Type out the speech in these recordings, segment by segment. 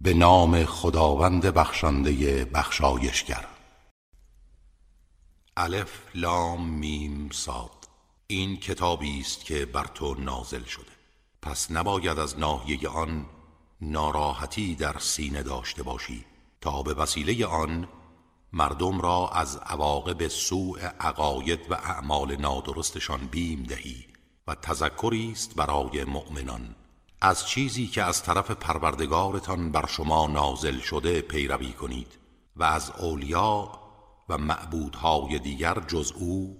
به نام خداوند بخشنده بخشایشگر. الف لام میم صاد. این کتابی است که بر تو نازل شده. پس نباید از ناحیه آن ناراحتی در سینه داشته باشی تا به وسیله آن مردم را از عواقب سوء عقاید و اعمال نادرستشان بیم دهی و تذکری است برای مؤمنان. از چیزی که از طرف پروردگارتان بر شما نازل شده پیروی کنید و از اولیا و معبودهای دیگر جز او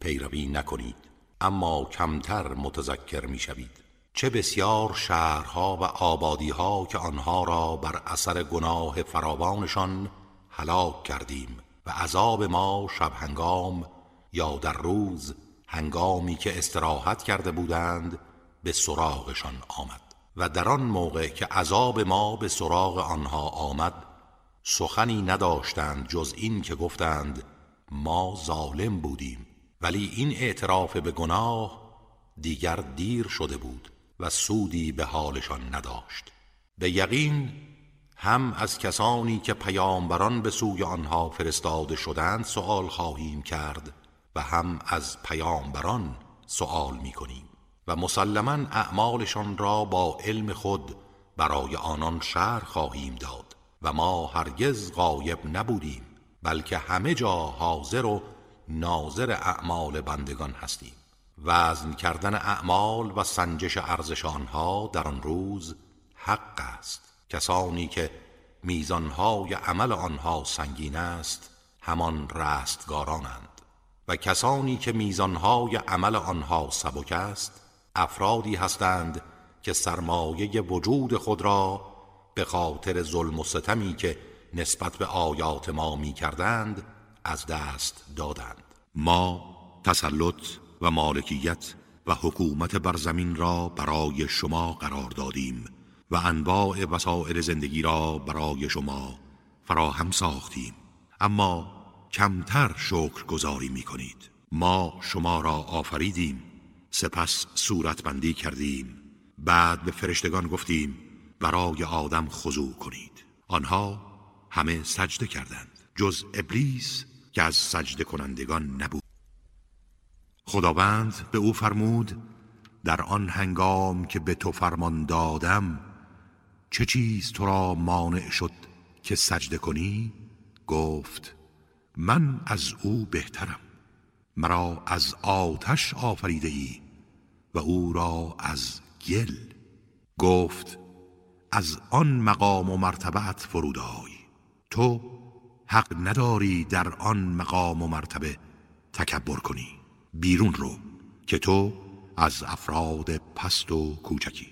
پیروی نکنید اما کمتر متذکر می‌شوید. چه بسیار شهرها و آبادیها که آنها را بر اثر گناه فراوانشان هلاک کردیم و عذاب ما شب هنگام یا در روز هنگامی که استراحت کرده بودند به سراغشان آمد و در آن موقع که عذاب ما به سراغ آنها آمد سخنی نداشتند جز این که گفتند ما ظالم بودیم ولی این اعتراف به گناه دیگر دیر شده بود و سودی به حالشان نداشت. به یقین هم از کسانی که پیامبران به سوی آنها فرستاده شدند سؤال خواهیم کرد و هم از پیامبران سؤال می کنیم و مسلما اعمالشان را با علم خود برای آنان شهر خواهیم داد و ما هرگز غایب نبودیم بلکه همه جا حاضر و ناظر اعمال بندگان هستیم. وزن کردن اعمال و سنجش ارزش آنها در آن روز حق است. کسانی که میزانهای عمل آنها سنگین است همان رستگارانند. و کسانی که میزانهای عمل آنها سبک است افرادی هستند که سرمایه وجود خود را به خاطر ظلم و ستمی که نسبت به آیات ما می کردند از دست دادند. ما تسلط و مالکیت و حکومت بر زمین را برای شما قرار دادیم و انواع وسائل زندگی را برای شما فراهم ساختیم. اما کمتر شکر گذاری می کنید ما شما را آفریدیم. سپس صورتبندی کردیم. بعد به فرشتگان گفتیم برای آدم خضوع کنید. آنها همه سجده کردند جز ابلیس که از سجده کنندگان نبود. خداوند به او فرمود در آن هنگام که به تو فرمان دادم چه چیز تو را مانع شد که سجده کنی؟ گفت من از او بهترم. مرا از آتش آفریده ای و او را از گل. گفت از آن مقام و مرتبت فرودای. تو حق نداری در آن مقام و مرتبه تکبر کنی. بیرون رو که تو از افراد پست و کوچکی.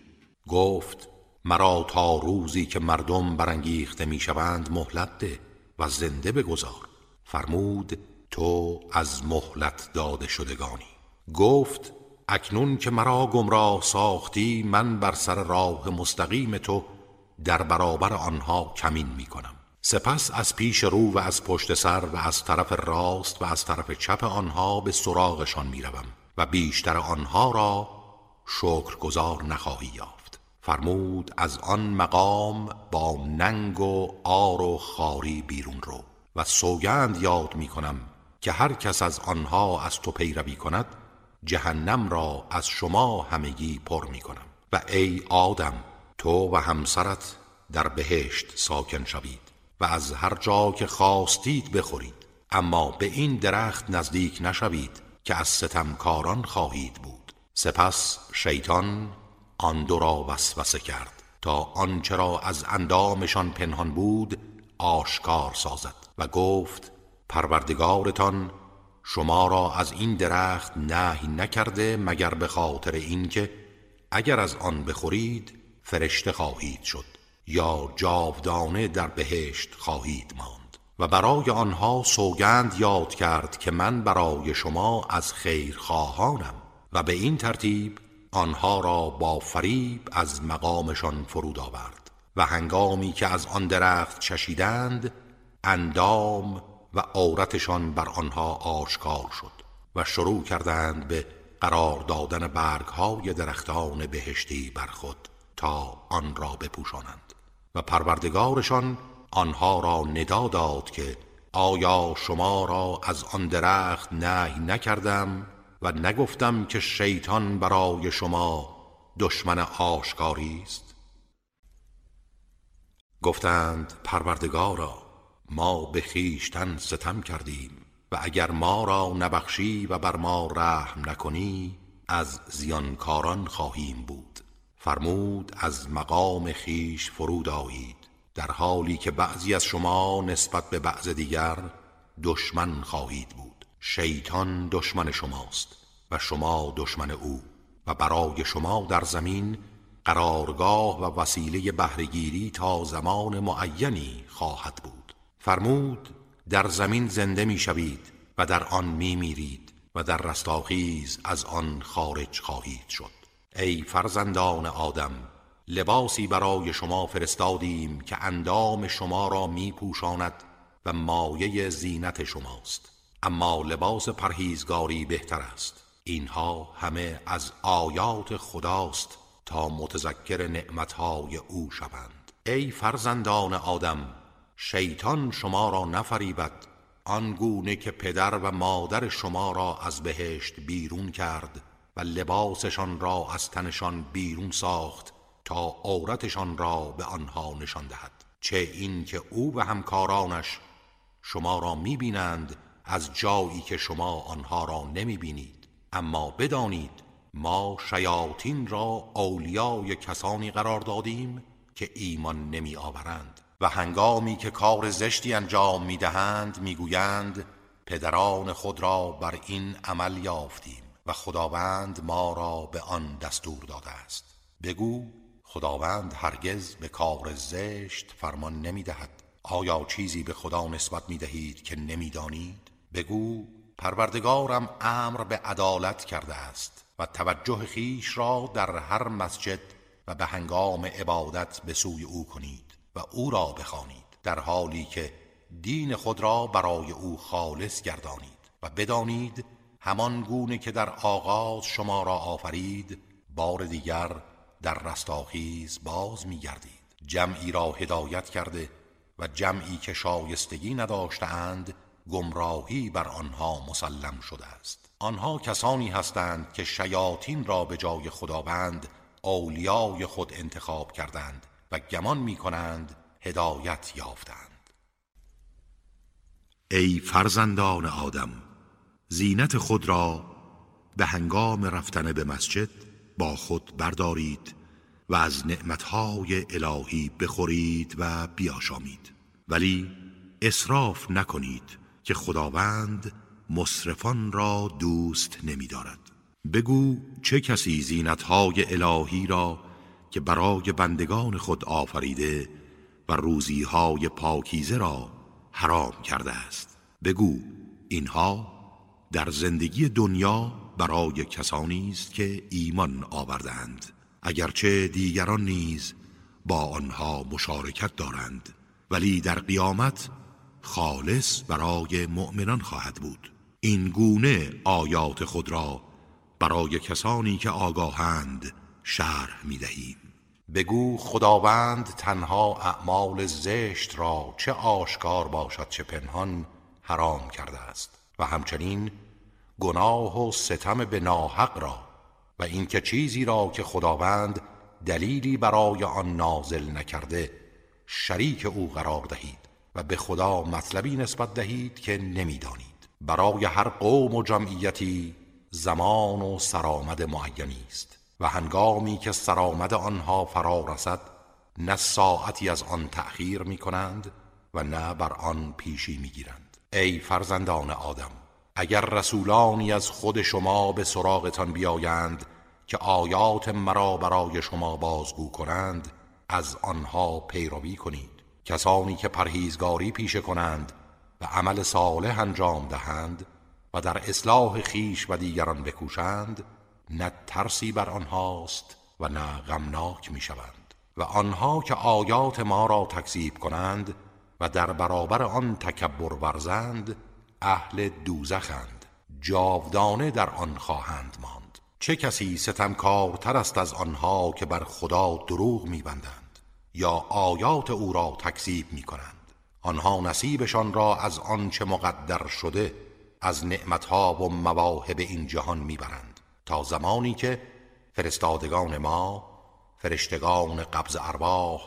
گفت مرا تا روزی که مردم برانگیخته می‌شوند مهلت ده و زنده بگذار. فرمود تو از مهلت داده شدگانی. گفت اکنون که مرا گمراه ساختی من بر سر راه مستقیم تو در برابر آنها کمین می کنم سپس از پیش رو و از پشت سر و از طرف راست و از طرف چپ آنها به سراغشان می روم و بیشتر آنها را شکرگزار نخواهی یافت. فرمود از آن مقام با ننگ و آر و خاری بیرون رو و سوگند یاد می کنم که هر کس از آنها از تو پیروی کند جهنم را از شما همگی پر می کنم. و ای آدم تو و همسرت در بهشت ساکن شوید و از هر جا که خواستید بخورید. اما به این درخت نزدیک نشوید که از ستمکاران خواهید بود. سپس شیطان آن دو را وسوسه کرد تا آنچه را از اندامشان پنهان بود آشکار سازد و گفت پروردگارتان شما را از این درخت نهی نکرده مگر به خاطر اینکه اگر از آن بخورید فرشته خواهید شد یا جاودانه در بهشت خواهید ماند. و برای آنها سوگند یاد کرد که من برای شما از خیر خواهانم و به این ترتیب آنها را با فریب از مقامشان فرود آورد و هنگامی که از آن درخت چشیدند اندام و عورتشان بر آنها آشکار شد و شروع کردند به قرار دادن برگهای درختان بهشتی بر خود تا آن را بپوشانند و پروردگارشان آنها را ندا داد که آیا شما را از آن درخت نهی نکردم و نگفتم که شیطان برای شما دشمن آشکاری است؟ گفتند پروردگارا ما به خیشتن ستم کردیم و اگر ما را نبخشی و بر ما رحم نکنی از زیانکاران خواهیم بود. فرمود از مقام خیش فرود آیید. در حالی که بعضی از شما نسبت به بعض دیگر دشمن خواهید بود. شیطان دشمن شماست و شما دشمن او. و برای شما در زمین قرارگاه و وسیله بهرهگیری تا زمان معینی خواهد بود. فرمود در زمین زنده می شوید و در آن می میرید و در رستاخیز از آن خارج خواهید شد. ای فرزندان آدم لباسی برای شما فرستادیم که اندام شما را می پوشاند و مایه زینت شماست. اما لباس پرهیزگاری بهتر است. اینها همه از آیات خداست تا متذکر نعمتهای او شوند. ای فرزندان آدم شیطان شما را نفریبد. آنگونه که پدر و مادر شما را از بهشت بیرون کرد و لباسشان را از تنشان بیرون ساخت تا عورتشان را به آنها نشان دهد. چه این که او و همکارانش شما را می‌بینند از جایی که شما آنها را نمی‌بینید. اما بدانید ما شیاطین را اولیای کسانی قرار دادیم که ایمان نمی آورند و هنگامی که کار زشتی انجام می دهند می گویند پدران خود را بر این عمل یافتیم و خداوند ما را به آن دستور داده است. بگو خداوند هرگز به کار زشت فرمان نمی دهد آیا چیزی به خدا نسبت می دهید که نمی دانید؟ بگو پروردگارم امر به عدالت کرده است و توجه خیش را در هر مسجد و به هنگام عبادت به سوی او کنید. و او را بخوانید در حالی که دین خود را برای او خالص گردانید و بدانید همان گونه که در آغاز شما را آفرید بار دیگر در رستاخیز باز میگردید. جمعی را هدایت کرده و جمعی که شایستگی نداشتند گمراهی بر آنها مسلم شده است. آنها کسانی هستند که شیاطین را به جای خداوند اولیای خود انتخاب کردند و گمان می کنند هدایت یافتند ای فرزندان آدم زینت خود را به هنگام رفتن به مسجد با خود بردارید و از نعمتهای الهی بخورید و بیاشامید ولی اصراف نکنید که خداوند مصرفان را دوست نمی دارد. بگو چه کسی زینتهای الهی را که برای بندگان خود آفریده و روزیهای پاکیزه را حرام کرده است. بگو اینها در زندگی دنیا برای کسانی است که ایمان آوردند اگرچه دیگران نیز با آنها مشارکت دارند ولی در قیامت خالص برای مؤمنان خواهد بود. این گونه آیات خود را برای کسانی که آگاهند شرح می دهیم بگو خداوند تنها اعمال زشت را چه آشکار باشد چه پنهان حرام کرده است. و همچنین گناه و ستم به ناحق را و اینکه چیزی را که خداوند دلیلی برای آن نازل نکرده شریک او قرار دهید و به خدا مطلبی نسبت دهید که نمی‌دانید. برای هر قوم و جمعیتی زمان و سرآمد معینی است. و هنگامی که سرآمد آنها فرا رسد نه ساعتی از آن تأخیر می کنند و نه بر آن پیشی می گیرند ای فرزندان آدم اگر رسولانی از خود شما به سراغتان بیایند که آیات مرا برای شما بازگو کنند از آنها پیروی کنید. کسانی که پرهیزگاری پیشه کنند و عمل صالح انجام دهند و در اصلاح خیش و دیگران بکوشند نه ترسی بر آنهاست و نه غمناک می شوند و آنها که آیات ما را تکذیب کنند و در برابر آن تکبر ورزند اهل دوزخند جاودانه در آن خواهند ماند. چه کسی ستمکارتر است از آنها که بر خدا دروغ میبندند یا آیات او را تکذیب می کنند آنها نصیبشان را از آنچه مقدر شده از نعمتها و مواهب این جهان می‌برند. تا زمانی که فرستادگان ما فرشتگان قبض ارواح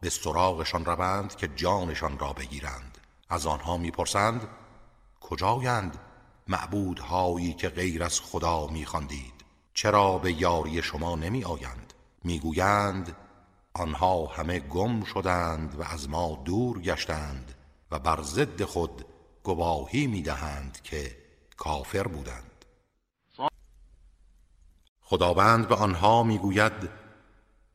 به سراغشان روند که جانشان را بگیرند. از آنها می‌پرسند کجایند معبودهایی که غیر از خدا میخواندید؟ چرا به یاری شما نمی آیند می‌گویند آنها همه گم شدند و از ما دور گشتند و بر ضد خود گواهی می‌دهند که کافر بودند. خداوند به آنها می‌گوید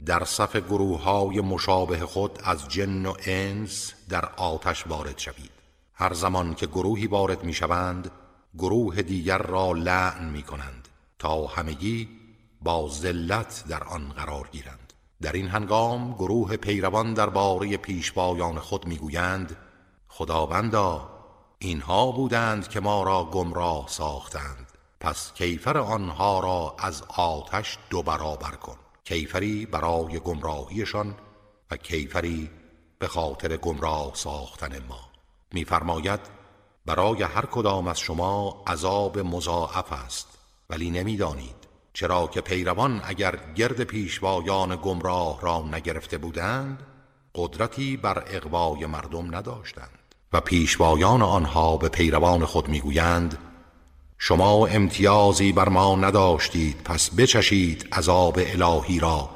در صف گروه های مشابه خود از جن و انس در آتش وارد شوید. هر زمان که گروهی وارد می‌شوند گروه دیگر را لعن می کنند تا همگی با ذلت در آن قرار گیرند. در این هنگام گروه پیروان درباره پیشوایان خود می‌گویند خداوندا اینها بودند که ما را گمراه ساختند. پس کیفر آنها را از آتش دو برابر کن. کیفری برای گمراهیشان و کیفری به خاطر گمراه ساختن ما. میفرماید برای هر کدام از شما عذاب مضاعف است ولی نمی‌دانید. چرا که پیروان اگر گرد پیشوایان گمراه را نگرفته بودند قدرتی بر اقوای مردم نداشتند. و پیشوایان آنها به پیروان خود می‌گویند شما امتیازی بر ما نداشتید پس بچشید عذاب الهی را.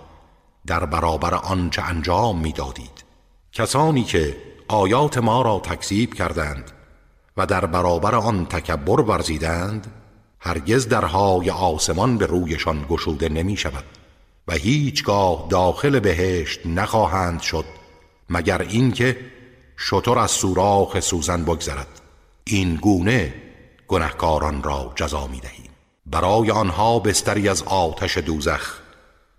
در برابر آنچه انجام می‌دادید. کسانی که آیات ما را تکذیب کردند و در برابر آن تکبر ورزیدند هرگز درهای آسمان به رویشان گشوده نمی شود و هیچگاه داخل بهشت نخواهند شد مگر اینکه شطور از سوراخ سوزن بگذرد. این گونه گنهکاران را جزا می دهیم برای آنها بستری از آتش دوزخ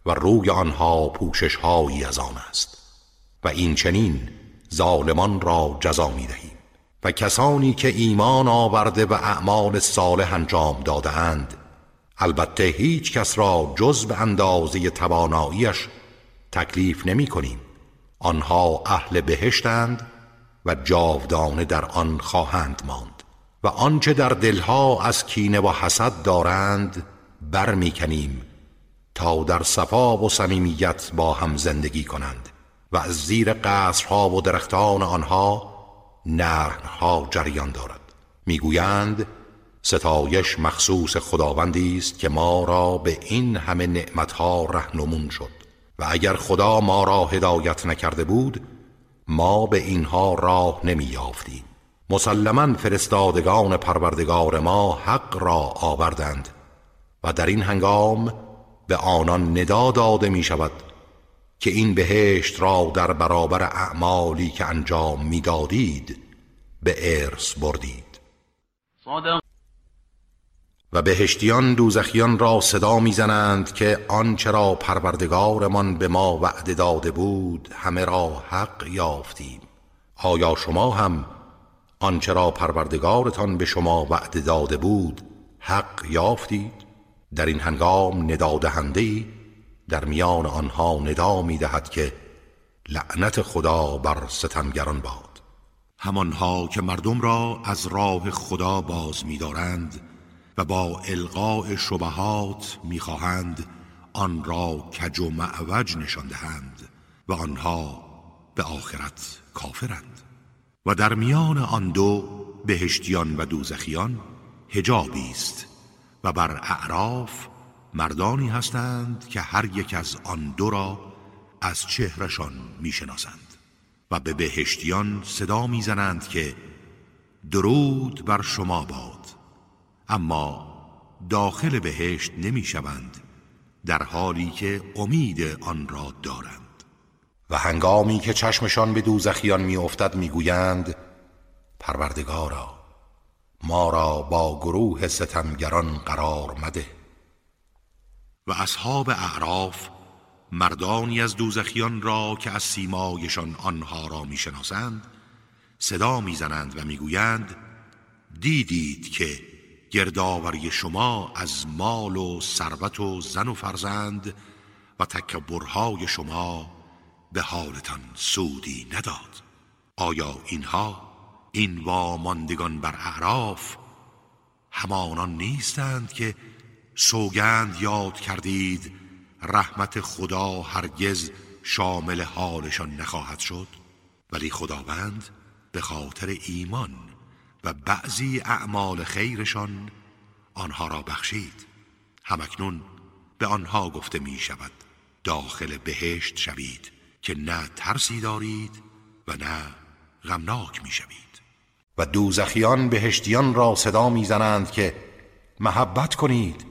و روی آنها پوشش هایی از آن است. و این چنین ظالمان را جزا می دهیم و کسانی که ایمان آورده و اعمال صالح انجام دادهاند البته هیچ کس را جز به اندازه تواناییش تکلیف نمی کنیم آنها اهل بهشتند و جاودانه در آن خواهند ماند. و آنچه در دلها از کینه و حسد دارند برمیکنیم تا در صفا و صمیمیت با هم زندگی کنند و از زیر قصرها و درختان آنها نهرها جریان دارد. می‌گویند ستایش مخصوص خداوندی است که ما را به این همه نعمتها رهنمون شد و اگر خدا ما را هدایت نکرده بود ما به اینها راه نمی یافتیم مسلما فرستادگان پروردگار ما حق را آوردند و در این هنگام به آنان ندا داده می شود که این بهشت را در برابر اعمالی که انجام می‌دادید به ارث بردید. و بهشتیان دوزخیان را صدا می‌زنند که آنچه را پروردگارمان به ما وعده داده بود همه را حق یافتیم. آیا شما هم آنچه را پروردگارتان به شما وعده داده بود حق یافتید. در این هنگام ندادهنده در میان آنها ندا می دهد که لعنت خدا بر ستمگران باد. همانها که مردم را از راه خدا باز می‌دارند و با القاء شبهات می‌خواهند آن را کج و معوج نشان دهند و آنها به آخرت کافرند. و در میان آن دو بهشتیان و دوزخیان هجابی است و بر اعراف مردانی هستند که هر یک از آن دو را از چهرشان می‌شناسند و به بهشتیان صدا می‌زنند که درود بر شما باد. اما داخل بهشت نمی‌شوند در حالی که امید آن را دارند. و هنگامی که چشمشان به دوزخیان میافتد می‌گویند پروردگارا ما را با گروه ستمگران قرار مده. و اصحاب اعراف مردانی از دوزخیان را که از سیمایشان آنها را می‌شناسند صدا می‌زنند و می‌گویند دیدید که گردآوری شما از مال و ثروت و زن و فرزند و تکبرهای شما به حالتان سودی نداد. آیا اینها این واماندگان بر اعراف همانان نیستند که سوگند یاد کردید رحمت خدا هرگز شامل حالشان نخواهد شد؟ ولی خداوند به خاطر ایمان و بعضی اعمال خیرشان آنها را بخشید. همکنون به آنها گفته می شود داخل بهشت شوید. که نه ترسی دارید و نه غمناک می شوید و دوزخیان بهشتیان را صدا می‌زنند که محبت کنید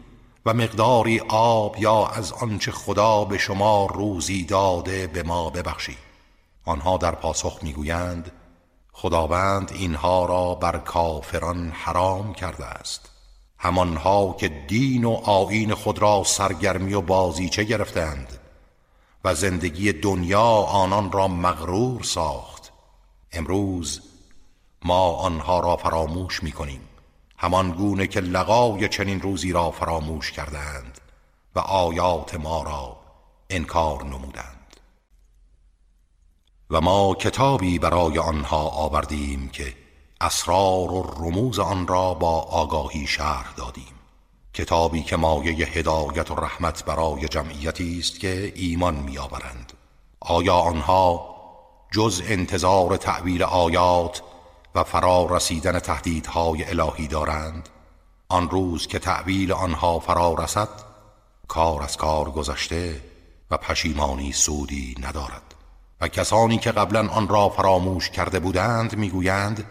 و مقداری آب یا از آنچه خدا به شما روزی داده به ما ببخشید. آنها در پاسخ می‌گویند خداوند اینها را بر کافران حرام کرده است. همانها که دین و آیین خود را سرگرمی و بازیچه گرفتند و زندگی دنیا آنان را مغرور ساخت. امروز ما آنها را فراموش می کنیم همان گونه که لقای چنین روزی را فراموش کردند و آیات ما را انکار نمودند. و ما کتابی برای آنها آوردیم که اسرار و رموز آن را با آگاهی شرح دادیم. کتابی که مایه هدایت و رحمت برای جمعیتی است که ایمان میآورند. آیا آنها جز انتظار تعبیر آیات و فرا رسیدن تهدیدهای الهی دارند؟ آن روز که تعویل آنها فرا رسد کار از کار گذشته و پشیمانی سودی ندارد. و کسانی که قبلا آن را فراموش کرده بودند می‌گویند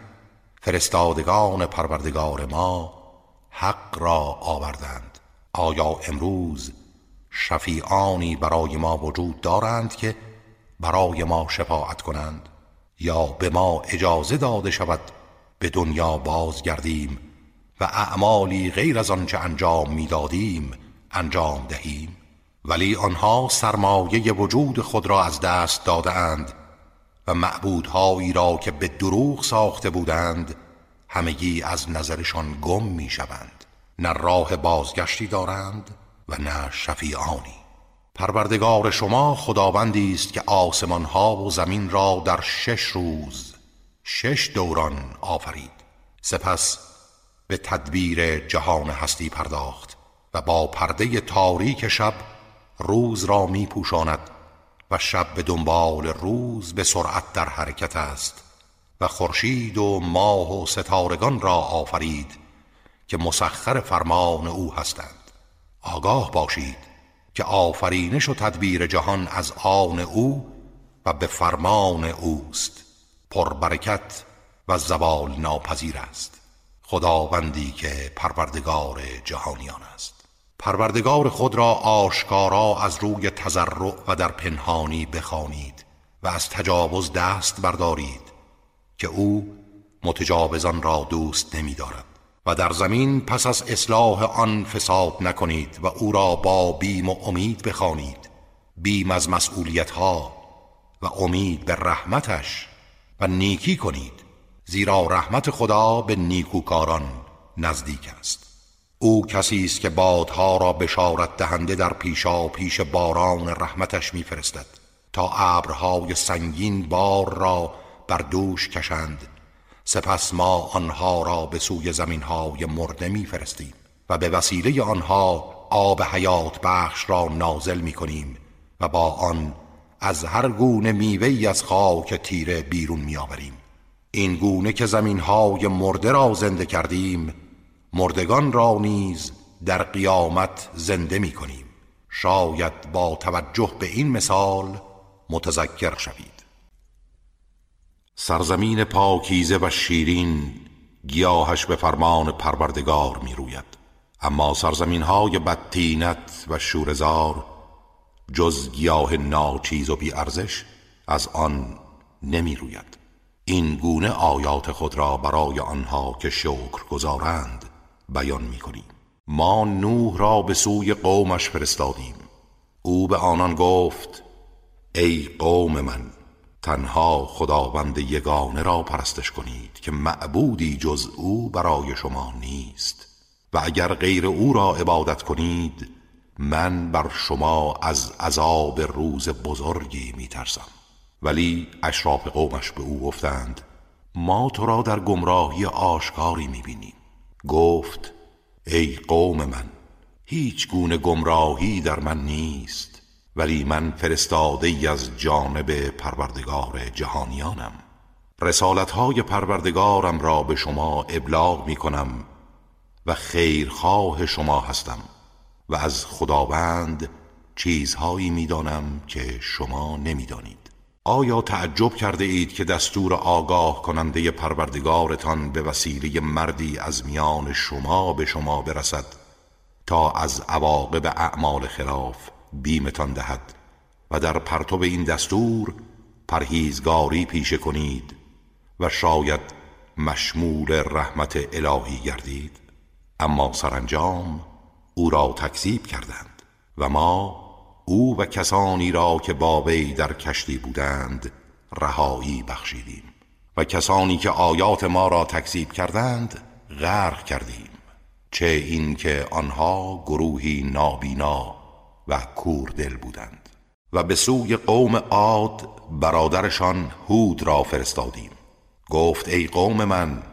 فرستادگان پروردگار ما حق را آوردند. آیا امروز شفیعانی برای ما وجود دارند که برای ما شفاعت کنند؟ یا به ما اجازه داده شود به دنیا بازگردیم و اعمالی غیر از آنچه انجام می‌دادیم انجام دهیم؟ ولی آنها سرمایه وجود خود را از دست داده اند و معبودهایی را که به دروغ ساخته بودند همگی از نظرشان گم می شوند. نه راه بازگشتی دارند و نه شفیعانی. پروردگار شما خداوندی است که آسمان ها و زمین را در شش روز شش دوران آفرید. سپس به تدبیر جهان هستی پرداخت و با پرده تاریک شب روز را می پوشاند و شب به دنبال روز به سرعت در حرکت است. و خورشید و ماه و ستارگان را آفرید که مسخر فرمان او هستند. آگاه باشید که آفرینش و تدبیر جهان از آن او و به فرمان اوست. پربرکت و زوال ناپذیر است. خداوندی که پروردگار جهانیان است. پروردگار خود را آشکارا از روی تزرع و در پنهانی بخوانید و از تجاوز دست بردارید. که او متجاوزان را دوست نمی دارد و در زمین پس از اصلاح آن فساد نکنید و او را با بیم و امید بخوانید. بیم از مسئولیت ها و امید به رحمتش و نیکی کنید زیرا رحمت خدا به نیکوکاران نزدیک است. او کسی است که بادها را بشارت دهنده در پیشا پیش باران رحمتش میفرستد تا ابرهای سنگین بار را بر دوش کشند. سپس ما آنها را به سوی زمینهای مرده میفرستیم و به وسیله آنها آب حیات بخش را نازل می کنیم و با آن از هر گونه میوه از خاک تیره بیرون میآوریم. این گونه که زمینهای مرده را زنده کردیم مردگان را نیز در قیامت زنده می کنیم شاید با توجه به این مثال متذکر شوید. سرزمین پاکیزه و شیرین گیاهش به فرمان پروردگار می روید اما سرزمین های بدتینت و شورزار جز گیاه ناچیز و بی ارزش از آن نمی روید این گونه آیات خود را برای آنها که شکر گذارند بیان می کنیم ما نوح را به سوی قومش فرستادیم. او به آنان گفت ای قوم من تنها خداوند یگانه را پرستش کنید که معبودی جز او برای شما نیست. و اگر غیر او را عبادت کنید من بر شما از عذاب روز بزرگی می ترسم ولی اشراف قومش به او گفتند ما تو را در گمراهی آشکاری می‌بینیم. گفت ای قوم من هیچ گونه گمراهی در من نیست. ولی من فرستاده ای از جانب پروردگار جهانیانم. رسالت های پروردگارم را به شما ابلاغ می کنم و خیرخواه شما هستم و از خداوند چیزهایی می‌دانم که شما نمی‌دانید. آیا تعجب کرده اید که دستور آگاه کننده پروردگارتان به وسیله مردی از میان شما به شما برسد تا از عواقب اعمال خلاف بیمتان دهد و در پرتو این دستور پرهیزگاری پیشه کنید و شاید مشمول رحمت الهی گردید. اما سرانجام او را تکذیب کردند و ما او و کسانی را که با وی در کشتی بودند رهایی بخشیدیم و کسانی که آیات ما را تکذیب کردند غرق کردیم. چه این که آنها گروهی نابینا و کوردل بودند و به سوی قوم عاد برادرشان هود را فرستادیم گفت ای قوم من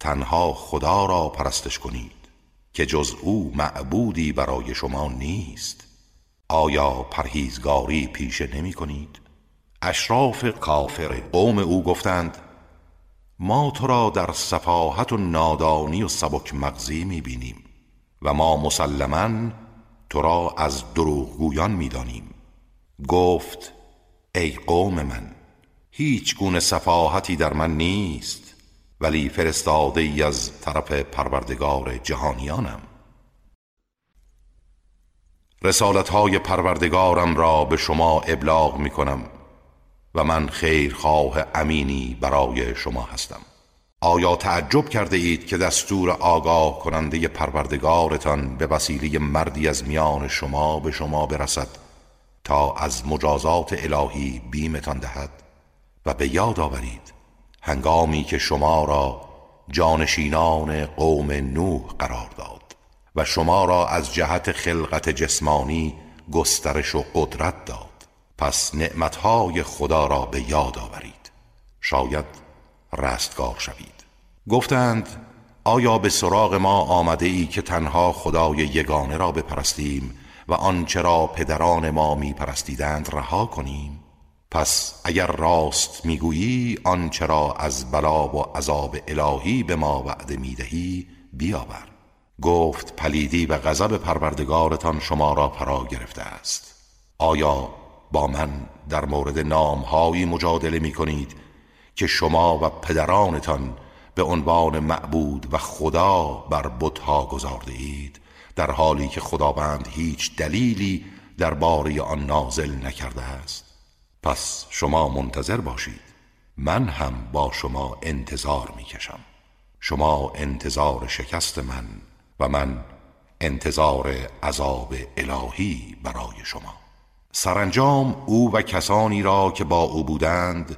تنها خدا را پرستش کنید که جز او معبودی برای شما نیست آیا پرهیزگاری پیشه نمی کنید؟ اشراف کافر قوم او گفتند ما تو را در صفاحت و نادانی و سبک مغزی می بینیم و ما مسلما تو را از دروغگویان می دانیم گفت ای قوم من هیچ گونه صفاحتی در من نیست ولی فرستاده ای از طرف پروردگار جهانیانم. رسالت های پروردگارم را به شما ابلاغ می کنم و من خیرخواه امینی برای شما هستم. آیا تعجب کرده اید که دستور آگاه کننده پروردگارتان به وسیله مردی از میان شما به شما برسد تا از مجازات الهی بیمتان دهد و به یاد آورید هنگامی که شما را جانشینان قوم نوح قرار داد و شما را از جهت خلقت جسمانی گسترش و قدرت داد پس نعمتهای خدا را به یاد آورید. شاید رستگار شوید. گفتند آیا به سراغ ما آمده ای که تنها خدای یگانه را بپرستیم و آنچه را پدران ما میپرستیدند رها کنیم؟ پس اگر راست می‌گویی آنچه را از بلا و عذاب الهی به ما وعده می‌دهی بیاور. گفت پلیدی و غضب پروردگارتان شما را فرا گرفته است. آیا با من در مورد نامهایی مجادله می کنید که شما و پدرانتان به عنوان معبود و خدا بر بتها گذارده اید در حالی که خداوند هیچ دلیلی در باری آن نازل نکرده است. پس شما منتظر باشید. من هم با شما انتظار می کشم شما انتظار شکست من و من انتظار عذاب الهی برای شما. سرانجام او و کسانی را که با او بودند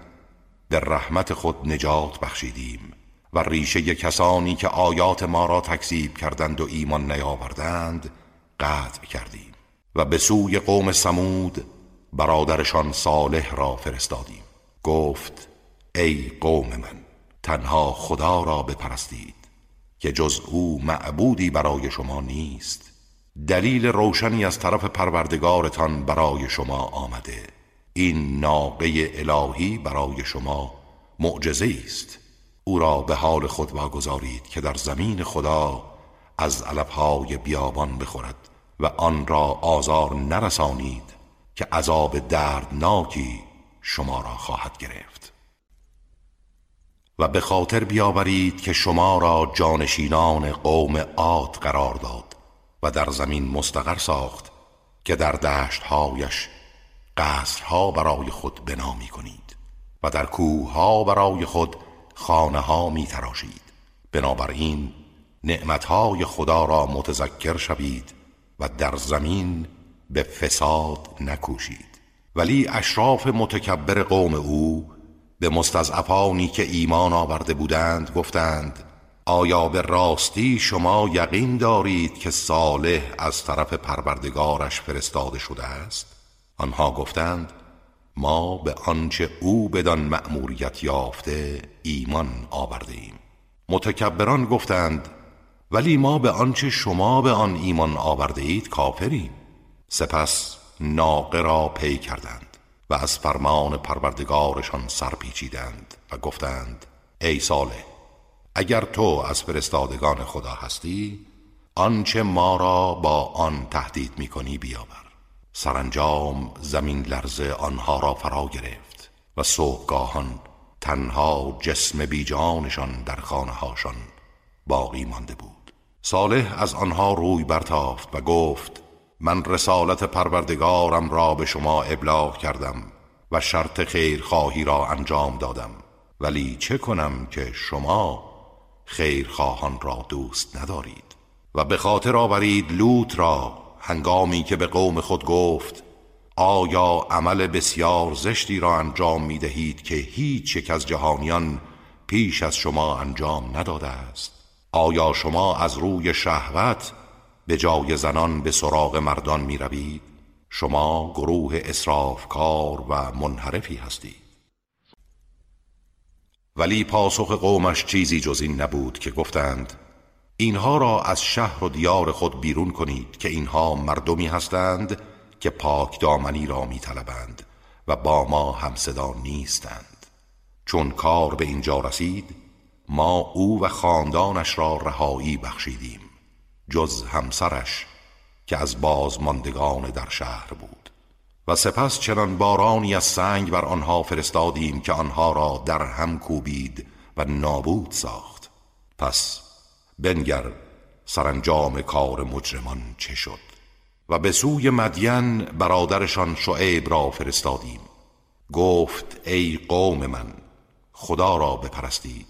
به رحمت خود نجات بخشیدیم و ریشه کسانی که آیات ما را تکذیب کردند و ایمان نیاوردند قطع کردیم و به سوی قوم سمود برادرشان صالح را فرستادیم. گفت ای قوم من تنها خدا را بپرستید که جز او معبودی برای شما نیست. دلیل روشنی از طرف پروردگارتان برای شما آمده. این ناقه الهی برای شما معجزه است. او را به حال خود واگذارید که در زمین خدا از علفهای بیابان بخورد و آن را آزار نرسانید که عذاب دردناکی شما را خواهد گرفت. و به خاطر بیاورید که شما را جانشینان قوم عاد قرار داد و در زمین مستقر ساخت که در دشتهایش قصرها برای خود بنا می کنید و در کوهها برای خود خانه ها می تراشید بنابراین نعمتهای خدا را متذکر شوید و در زمین به فساد نکوشید ولی اشراف متکبر قوم او به مستضعفانی که ایمان آورده بودند گفتند آیا به راستی شما یقین دارید که صالح از طرف پروردگارش فرستاده شده است؟ آنها گفتند ما به آنچه او بدان مأموریت یافته ایمان آورده ایم متکبران گفتند ولی ما به آنچه شما به آن ایمان آورده اید کافریم. سپس ناقه را پی کردند و از فرمان پروردگارشان سرپیچیدند و گفتند ای صالح اگر تو از فرستادگان خدا هستی آنچه ما را با آن تهدید می‌کنی بیاور. سرانجام زمین لرزه آنها را فرا گرفت و صبحگاهان تنها جسم بیجانشان در خانه هاشان باقی مانده بود. صالح از آنها روی برتافت و گفت من رسالت پروردگارم را به شما ابلاغ کردم و شرط خیرخواهی را انجام دادم. ولی چه کنم که شما خیرخواهان را دوست ندارید و به خاطر آورید لوط را هنگامی که به قوم خود گفت آیا عمل بسیار زشتی را انجام می دهید که هیچ یک از جهانیان پیش از شما انجام نداده است آیا شما از روی شهوت به جای زنان به سراغ مردان می روید؟ شما گروه اصرافکار و منحرفی هستید ولی پاسخ قومش چیزی جز این نبود که گفتند اینها را از شهر و دیار خود بیرون کنید که اینها مردمی هستند که پاک دامنی را می طلبند و با ما همصدا نیستند. چون کار به اینجا رسید ما او و خاندانش را رهایی بخشیدیم جز همسرش که از بازماندگان در شهر بود. و سپس چنان بارانی از سنگ بر آنها فرستادیم که آنها را در هم کوبید و نابود ساخت. پس بنگر سرانجام کار مجرمان چه شد و به سوی مدین برادرشان شعیب را فرستادیم. گفت ای قوم من خدا را بپرستید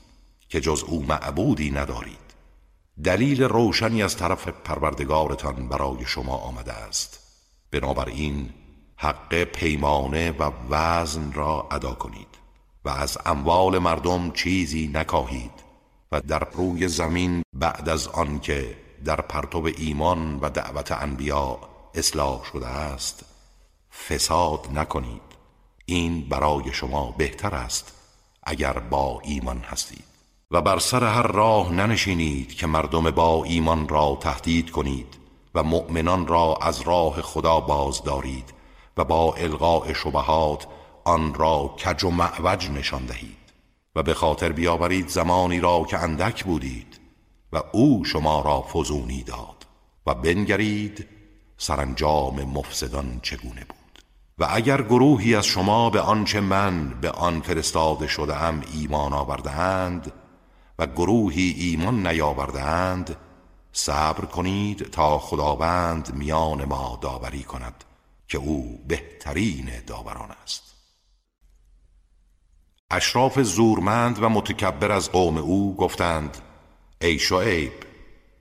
که جز او معبودی ندارید. دلیل روشنی از طرف پروردگارتان برای شما آمده است. بنابراین حق پیمانه و وزن را ادا کنید و از اموال مردم چیزی نکاهید. و در روی زمین بعد از آنکه در پرتو ایمان و دعوت انبیا اصلاح شده است فساد نکنید. این برای شما بهتر است اگر با ایمان هستید. و بر سر هر راه ننشینید که مردم با ایمان را تهدید کنید و مؤمنان را از راه خدا باز دارید و با القاء شبهات آن را کج و معوج نشان دهید. و به خاطر بیاورید زمانی را که اندک بودید و او شما را فزونی داد و بنگرید سرانجام مفسدان چگونه بود. و اگر گروهی از شما به آنچه من به آن فرستاده شده ام ایمان آوردهاند و گروهی ایمان نیاوردهاند صبر کنید تا خداوند میان ما داوری کند که او بهترین داوران است. اشراف زورمند و متکبر از قوم او گفتند ای شعیب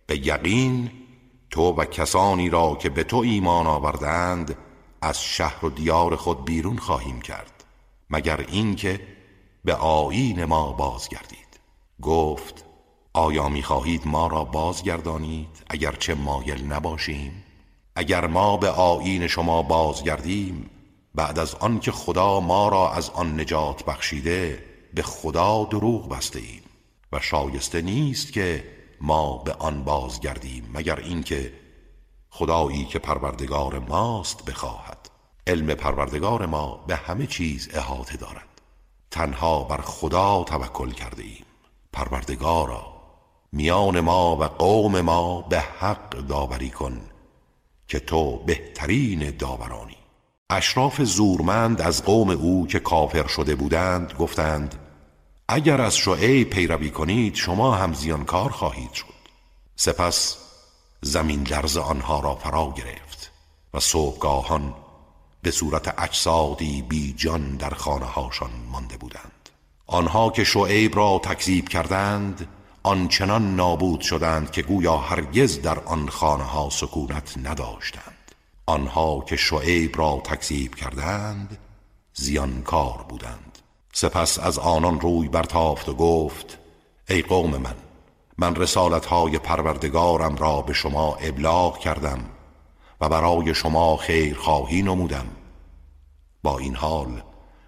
به یقین تو و کسانی را که به تو ایمان آوردند از شهر و دیار خود بیرون خواهیم کرد مگر اینکه به آیین ما بازگردید. گفت آیا می‌خواهید ما را بازگردانید؟ اگرچه مایل نباشیم. اگر ما به آیین شما بازگردیم بعد از آن که خدا ما را از آن نجات بخشیده به خدا دروغ بسته ایم. و شایسته نیست که ما به آن بازگردیم مگر اینکه خدایی که پروردگار ماست بخواهد. علم پروردگار ما به همه چیز احاطه دارد. تنها بر خدا توکل کرده ایم. پروردگارا میان ما و قوم ما به حق داوری کن که تو بهترین داورانی اشراف زورمند از قوم او که کافر شده بودند گفتند اگر از شعیب پیروی کنید شما هم زیانکار خواهید شد. سپس زمین لرز آنها را فرا گرفت و صبحگاهان به صورت اجسادی بی جان در خانه هاشان مانده بودند. آنها که شعیب را تکذیب کردند آنچنان نابود شدند که گویا هرگز در آن خانه ها سکونت نداشتند. آنها که شعیب را تکذیب کردند زیانکار بودند. سپس از آنان روی برتافت و گفت ای قوم من من رسالتهای پروردگارم را به شما ابلاغ کردم و برای شما خیر خواهی نمودم. با این حال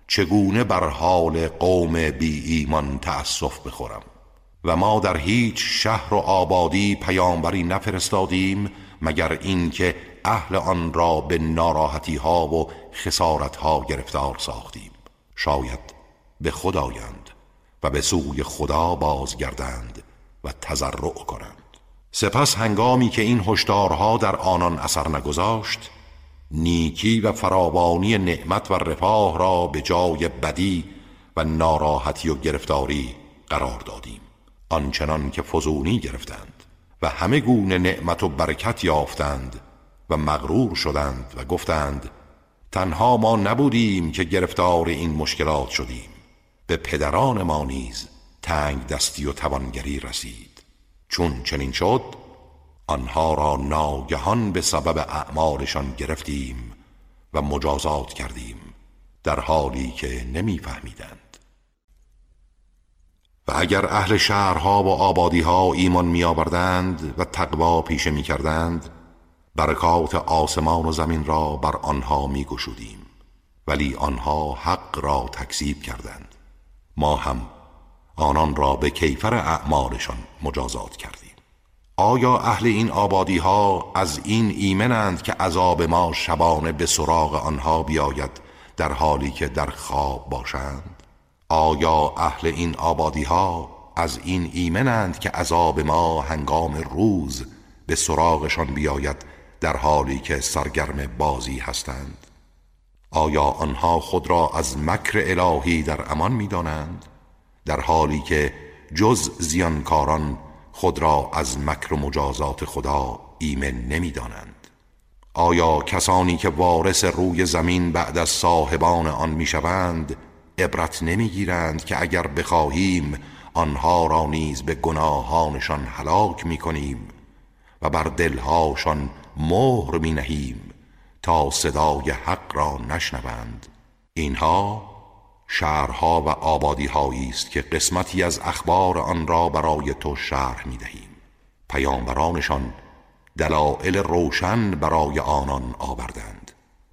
چگونه بر حال قوم بی ایمان تأسف بخورم؟ و ما در هیچ شهر و آبادی پیامبری نفرستادیم مگر اینکه اهل آن را به ناراحتی ها و خسارت ها گرفتار ساختیم. شاید به خدایند و به سوی خدا بازگردند و تضرع کنند. سپس هنگامی که این هشدارها در آنان اثر نگذاشت نیکی و فراوانی نعمت و رفاه را به جای بدی و ناراحتی و گرفتاری قرار دادیم. آنچنان که فزونی گرفتند و همه گونه نعمت و برکت یافتند و مغرور شدند و گفتند تنها ما نبودیم که گرفتار این مشکلات شدیم. به پدران ما نیز تنگ دستی و توانگری رسید. چون چنین شد آنها را ناگهان به سبب اعمالشان گرفتیم و مجازات کردیم در حالی که نمیفهمیدند. و اگر اهل شهرها و آبادیها ایمان می آوردند و تقوا پیشه می کردند برکات آسمان و زمین را بر آنها می گشودیم ولی آنها حق را تکذیب کردند. ما هم آنان را به کیفر اعمالشان مجازات کردیم. آیا اهل این آبادی ها از این ایمنند که عذاب ما شبانه به سراغ آنها بیاید در حالی که در خواب باشند؟ آیا اهل این آبادی ها از این ایمنند که عذاب ما هنگام روز به سراغشان بیاید در حالی که سرگرم بازی هستند آیا آنها خود را از مکر الهی در امان می دانند؟ در حالی که جز زیانکاران خود را از مکر و مجازات خدا ایمن نمی دانند. آیا کسانی که وارث روی زمین بعد از صاحبان آن می شوند عبرت نمی گیرند که اگر بخواهیم آنها را نیز به گناهانشان هلاک می کنیم و بر دلهاشان مهر می نهیم تا صدای حق را نشنوند. اینها شهرها و آبادی است که قسمتی از اخبار آن را برای تو شرح می دهیم. پیامبرانشان دلائل روشن برای آنان آوردند.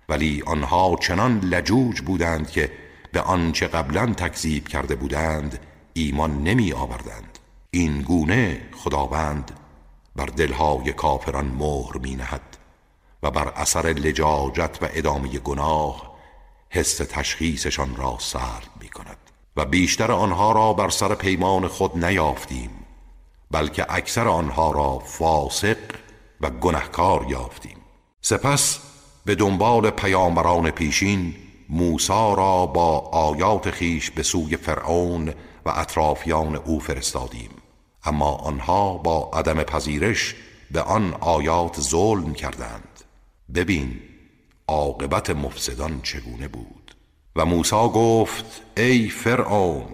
ولی آنها چنان لجوج بودند که به آنچه قبلا تکذیب کرده بودند ایمان نمی آوردند. این گونه خداوند بر دلهای کافران مهر می نهد و بر اثر لجاجت و ادامه گناه حس تشخیصشان را سرد می کند و بیشتر آنها را بر سر پیمان خود نیافتیم بلکه اکثر آنها را فاسق و گنهکار یافتیم. سپس به دنبال پیامبران پیشین موسا را با آیات خیش به سوی فرعون و اطرافیان او فرستادیم. اما آنها با عدم پذیرش به آن آیات ظلم کردند. ببین عاقبت مفسدان چگونه بود. و موسی گفت ای فرعون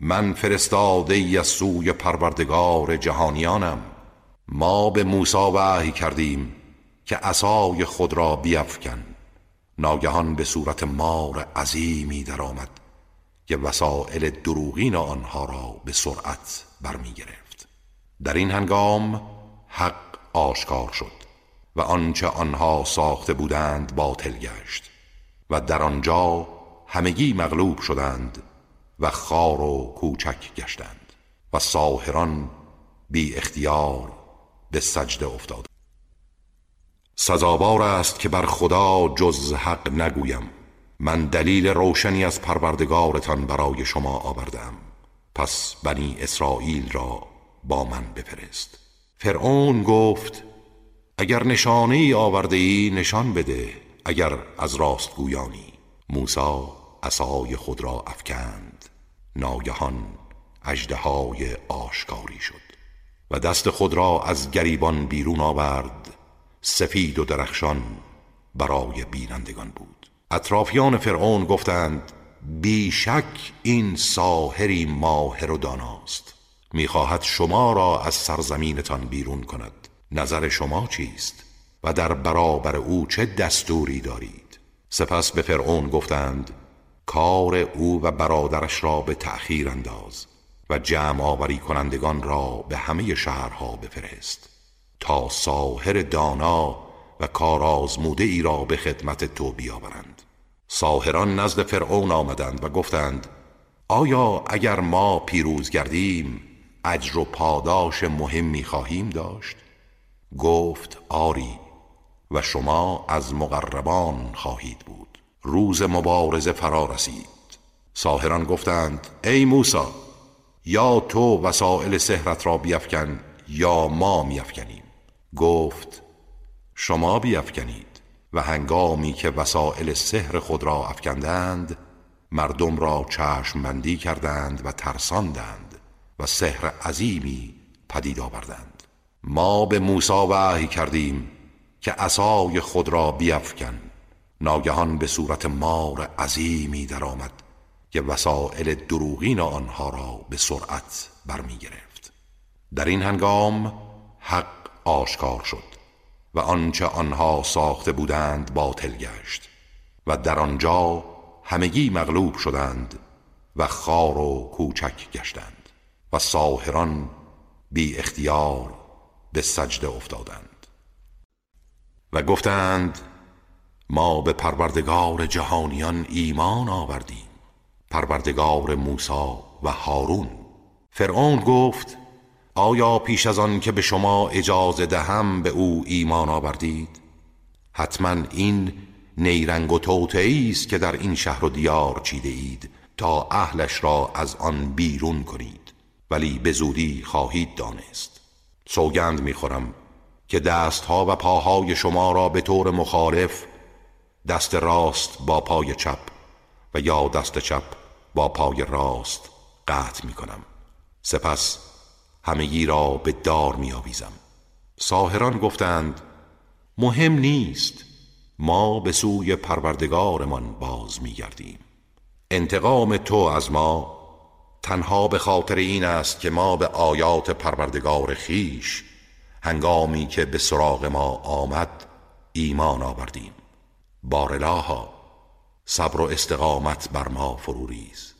من فرستاده از سوی پروردگار جهانیانم. ما به موسی وحی کردیم که عصای خود را بیفکن. ناگهان به صورت مار عظیمی درآمد که وسایل دروغین آنها را به سرعت برمی گرفت در این هنگام حق آشکار شد و آنچه آنها ساخته بودند باطل گشت و در آنجا همگی مغلوب شدند و خار و کوچک گشتند و ساهران بی اختیار به سجده افتاد سزاوار است که بر خدا جز حق نگویم. من دلیل روشنی از پروردگارتان برای شما آوردم. پس بنی اسرائیل را با من بفرست. فرعون گفت اگر نشانه ای آورده ای نشان بده اگر از راست گویانی. موسا عصای خود را افکند. ناگهان اژدهای آشکاری شد و دست خود را از گریبان بیرون آورد. سفید و درخشان برای بینندگان بود. اطرافیان فرعون گفتند بیشک این ساهری ماهر و داناست. می‌خواهد شما را از سرزمینتان بیرون کند. نظر شما چیست؟ و در برابر او چه دستوری دارید؟ سپس به فرعون گفتند کار او و برادرش را به تأخیر انداز و جمع آوری کنندگان را به همه شهرها بفرست. تا ساهر دانا و کارآزموده ای را به خدمت تو بیاورند. ساهران نزد فرعون آمدند و گفتند آیا اگر ما پیروز گردیم اجر و پاداش مهمی خواهیم داشت؟ گفت آری و شما از مقربان خواهید بود. روز مبارزه فرا رسید. ساهران گفتند ای موسا یا تو وسائل سحرت را بیفکن یا ما میافکنیم؟ گفت شما بیافکنید و هنگامی که وسائل سحر خود را افکندند مردم را چشم بندی کردند و ترساندند و سحر عظیمی پدید آوردند. ما به موسی وحی کردیم که عصای خود را بیفکن. ناگهان به صورت مار عظیمی درآمد که وسائل دروغین آنها را به سرعت برمی گرفت در این هنگام حق آشکار شد. و آنچه آنها ساخته بودند باطل گشت و در آنجا همگی مغلوب شدند و خار و کوچک گشتند و ساهران بی اختیار به سجده افتادند و گفتند ما به پروردگار جهانیان ایمان آوردیم پروردگار موسی و هارون. فرعون گفت آیا پیش از آن که به شما اجازه دهم به او ایمان آوردید؟ حتما این نیرنگ و توتعی است که در این شهر و دیار چیده اید تا اهلش را از آن بیرون کنید ولی به زودی خواهید دانست. سوگند می‌خورم که دستها و پاهای شما را به طور مخالف دست راست با پای چپ و یا دست چپ با پای راست قطع می کنم سپس همگی را به دار می آویزم ساهران گفتند مهم نیست. ما به سوی پروردگارمان باز می گردیم انتقام تو از ما تنها به خاطر این است که ما به آیات پروردگار خیش هنگامی که به سراغ ما آمد ایمان آوردیم. بارلاها صبر و استقامت بر ما فروریز.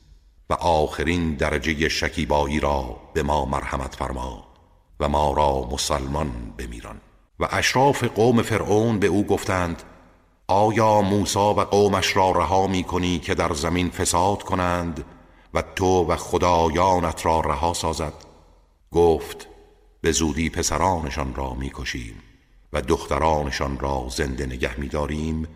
و آخرین درجه شکیبایی را به ما مرحمت فرما و ما را مسلمان بمیران. و اشراف قوم فرعون به او گفتند آیا موسی و قومش را رها می کنی که در زمین فساد کنند و تو و خدایانت را رها سازد؟ گفت به زودی پسرانشان را می‌کشیم و دخترانشان را زنده نگه میداریم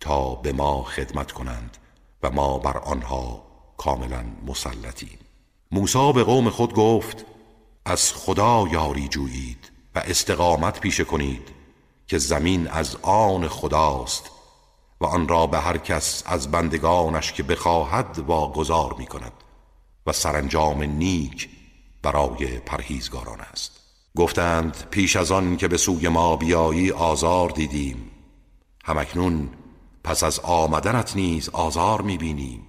تا به ما خدمت کنند و ما بر آنها کاملا مسلطیم موسی به قوم خود گفت از خدا یاری جویید و استقامت پیشه کنید که زمین از آن خداست و آن را به هر کس از بندگانش که بخواهد واگذار می کند و سرانجام نیک برای پرهیزگاران است. گفتند پیش از آن که به سوی ما بیایی آزار دیدیم. همکنون پس از آمدنت نیز آزار می‌بینیم.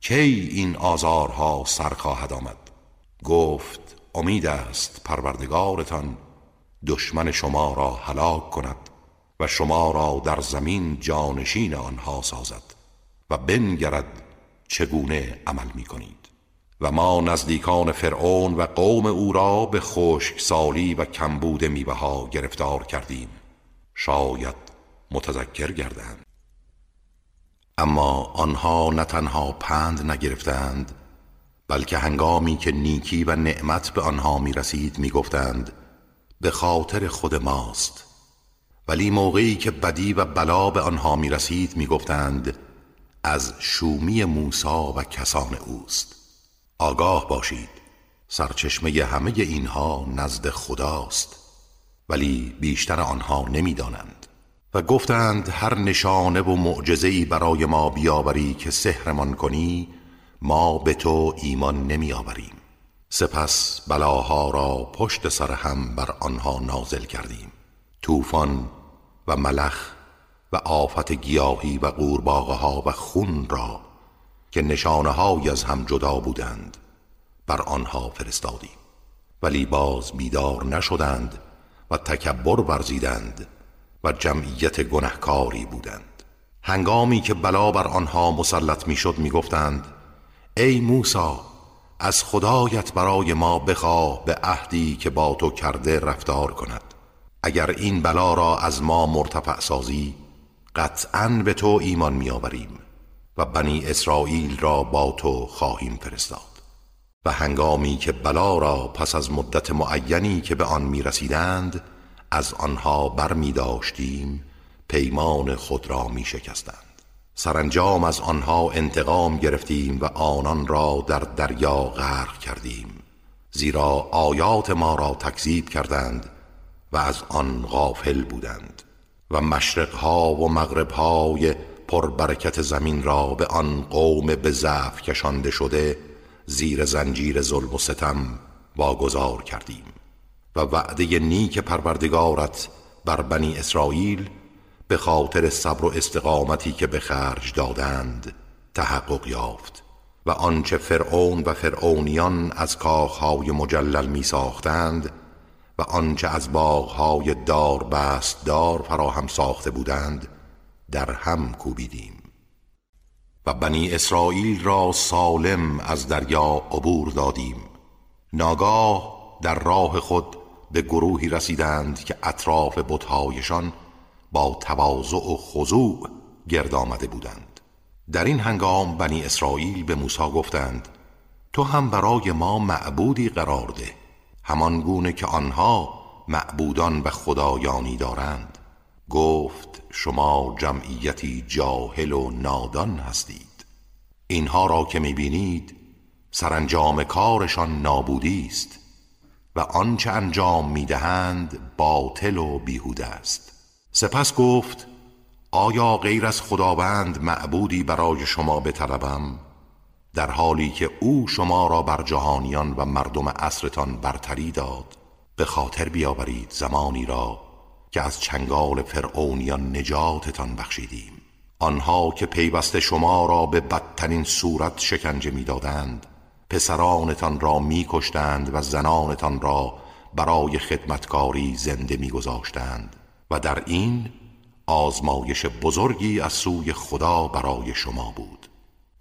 کی این آزارها سر خواهد آمد؟ گفت امید است پروردگارتان دشمن شما را هلاک کند و شما را در زمین جانشین آنها سازد و بنگرد چگونه عمل می کنید و ما نزدیکان فرعون و قوم او را به خشک سالی و کمبود میوه ها گرفتار کردیم. شاید متذکر گردند اما آنها نه تنها پند نگرفتند بلکه هنگامی که نیکی و نعمت به آنها می رسید می گفتند به خاطر خود ماست. ولی موقعی که بدی و بلا به آنها می رسید می گفتند از شومی موسا و کسان اوست. آگاه باشید سرچشمه همه اینها نزد خداست. ولی بیشتر آنها نمی‌دانند. و گفتند هر نشانه و معجزه‌ای برای ما بیاوری که سحرمان کنی ما به تو ایمان نمی آوریم سپس بلاها را پشت سر هم بر آنها نازل کردیم. طوفان و ملخ و آفت گیاهی و قورباغه ها و خون را که نشانه از هم جدا بودند بر آنها فرستادیم. ولی باز بیدار نشدند و تکبر ورزیدند. و جمعیت گنهکاری بودند. هنگامی که بلا بر آنها مسلط می‌شد می‌گفتند ای موسا از خدایت برای ما بخواه به عهدی که با تو کرده رفتار کند. اگر این بلا را از ما مرتفع سازی قطعا به تو ایمان میآوریم و بنی اسرائیل را با تو خواهیم فرستاد. و هنگامی که بلا را پس از مدت معینی که به آن می رسیدند از آنها بر می داشتیم پیمان خود را می شکستند سرانجام از آنها انتقام گرفتیم و آنان را در دریا غرق کردیم. زیرا آیات ما را تکذیب کردند و از آن غافل بودند. و مشرقها و مغربهای پربرکت زمین را به آن قوم به ضعف کشانده شده زیر زنجیر ظلم و ستم واگذار کردیم. و وعده نیک پروردگارت بر بنی اسرائیل به خاطر صبر و استقامتی که به خرج دادند تحقق یافت. و آنچه فرعون و فرعونیان از کاخهای مجلل می ساختند و آنچه از باغهای دار بست دار فراهم ساخته بودند در هم کوبیدیم. و بنی اسرائیل را سالم از دریا عبور دادیم. ناگاه در راه خود به گروهی رسیدند که اطراف بتهایشان با تواضع و خضوع گرد آمده بودند. در این هنگام بنی اسرائیل به موسی گفتند تو هم برای ما معبودی قرار ده همان گونه که آنها معبودان و خدایانی دارند. گفت شما جمعیتی جاهل و نادان هستید. اینها را که می‌بینید سرانجام کارشان نابودی است. و آنچه انجام می‌دهند باطل و بیهوده است. سپس گفت آیا غیر از خداوند معبودی برای شما بطلبم؟ در حالی که او شما را بر جهانیان و مردم عصرتان برتری داد به خاطر بیاورید زمانی را که از چنگال فرعونیان نجاتتان بخشیدیم. آنها که پیوسته شما را به بدترین صورت شکنجه می‌دادند پسرانتان را میکشتند و زنانتان را برای خدمتکاری زنده میگذاشتند و در این آزمایش بزرگی از سوی خدا برای شما بود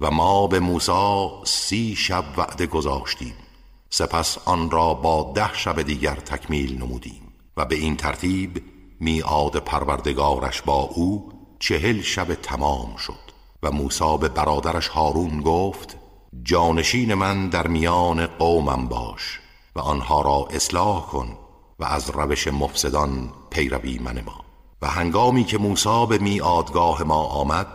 و ما به موسی سی شب وعده گذاشتیم. سپس آن را با ده شب دیگر تکمیل نمودیم و به این ترتیب میعاد پروردگارش با او چهل شب تمام شد و موسی به برادرش هارون گفت جانشین من در میان قومم باش و آنها را اصلاح کن و از روش مفسدان پیروی منما. و هنگامی که موسی به میادگاه ما آمد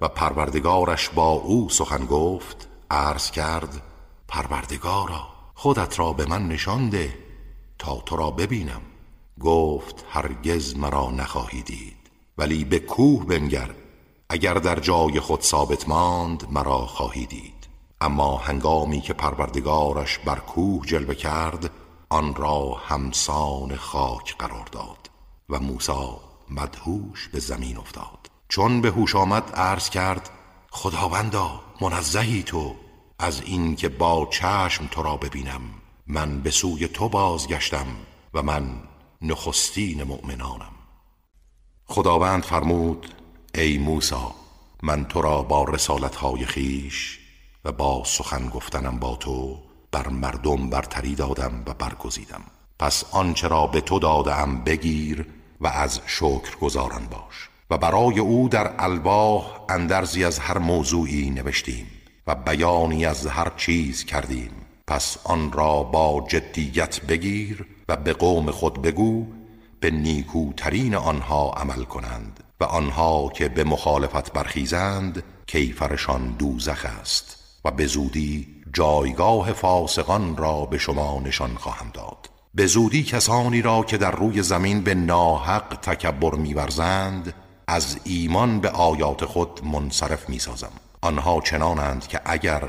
و پروردگارش با او سخن گفت عرض کرد پروردگارا خودت را به من نشان ده تا تو را ببینم. گفت هرگز مرا نخواهی دید ولی به کوه بنگر اگر در جای خود ثابت ماند مرا خواهی دید. اما هنگامی که پروردگارش بر کوه جلوه کرد آن را همسان خاک قرار داد و موسی مدهوش به زمین افتاد. چون به هوش آمد عرض کرد خداوندا منزهی تو از این که با چشم تو را ببینم من به سوی تو بازگشتم و من نخستین مؤمنانم. خداوند فرمود ای موسا من تو را با رسالتهای خیش و با سخن گفتنم با تو بر مردم برتری دادم و برگزیدم. پس آنچه را به تو دادم بگیر و از شکر گذارن باش. و برای او در الواح اندرزی از هر موضوعی نوشتیم و بیانی از هر چیز کردیم. پس آن را با جدیت بگیر و به قوم خود بگو به نیکوترین آنها عمل کنند و آنها که به مخالفت برخیزند کیفرشان دوزخ است. و به زودی جایگاه فاسقان را به شما نشان خواهم داد. به زودی کسانی را که در روی زمین به ناحق تکبر میورزند از ایمان به آیات خود منصرف می‌سازم. آنها چنانند که اگر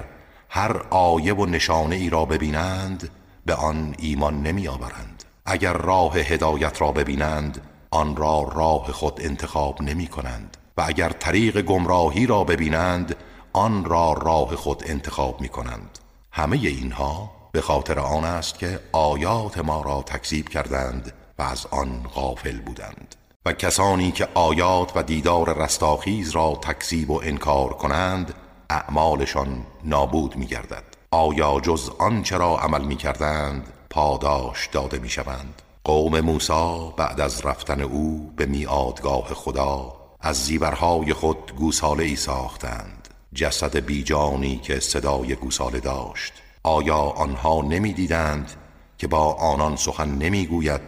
هر آیه و نشانه ای را ببینند به آن ایمان نمی آورند اگر راه هدایت را ببینند آن را راه خود انتخاب نمی کنند و اگر طریق گمراهی را ببینند آن را راه خود انتخاب می کنند همه اینها به خاطر آن است که آیات ما را تکذیب کردند و از آن غافل بودند. و کسانی که آیات و دیدار رستاخیز را تکذیب و انکار کنند اعمالشان نابود می گردد آیا جز آنچه را عمل می کردند پاداش داده می شوند قوم موسی بعد از رفتن او به میادگاه خدا از زیورهای خود گوساله ای ساختند. جسد بیجانی که صدای گوساله داشت. آیا آنها نمی‌دیدند که با آنان سخن نمی‌گوید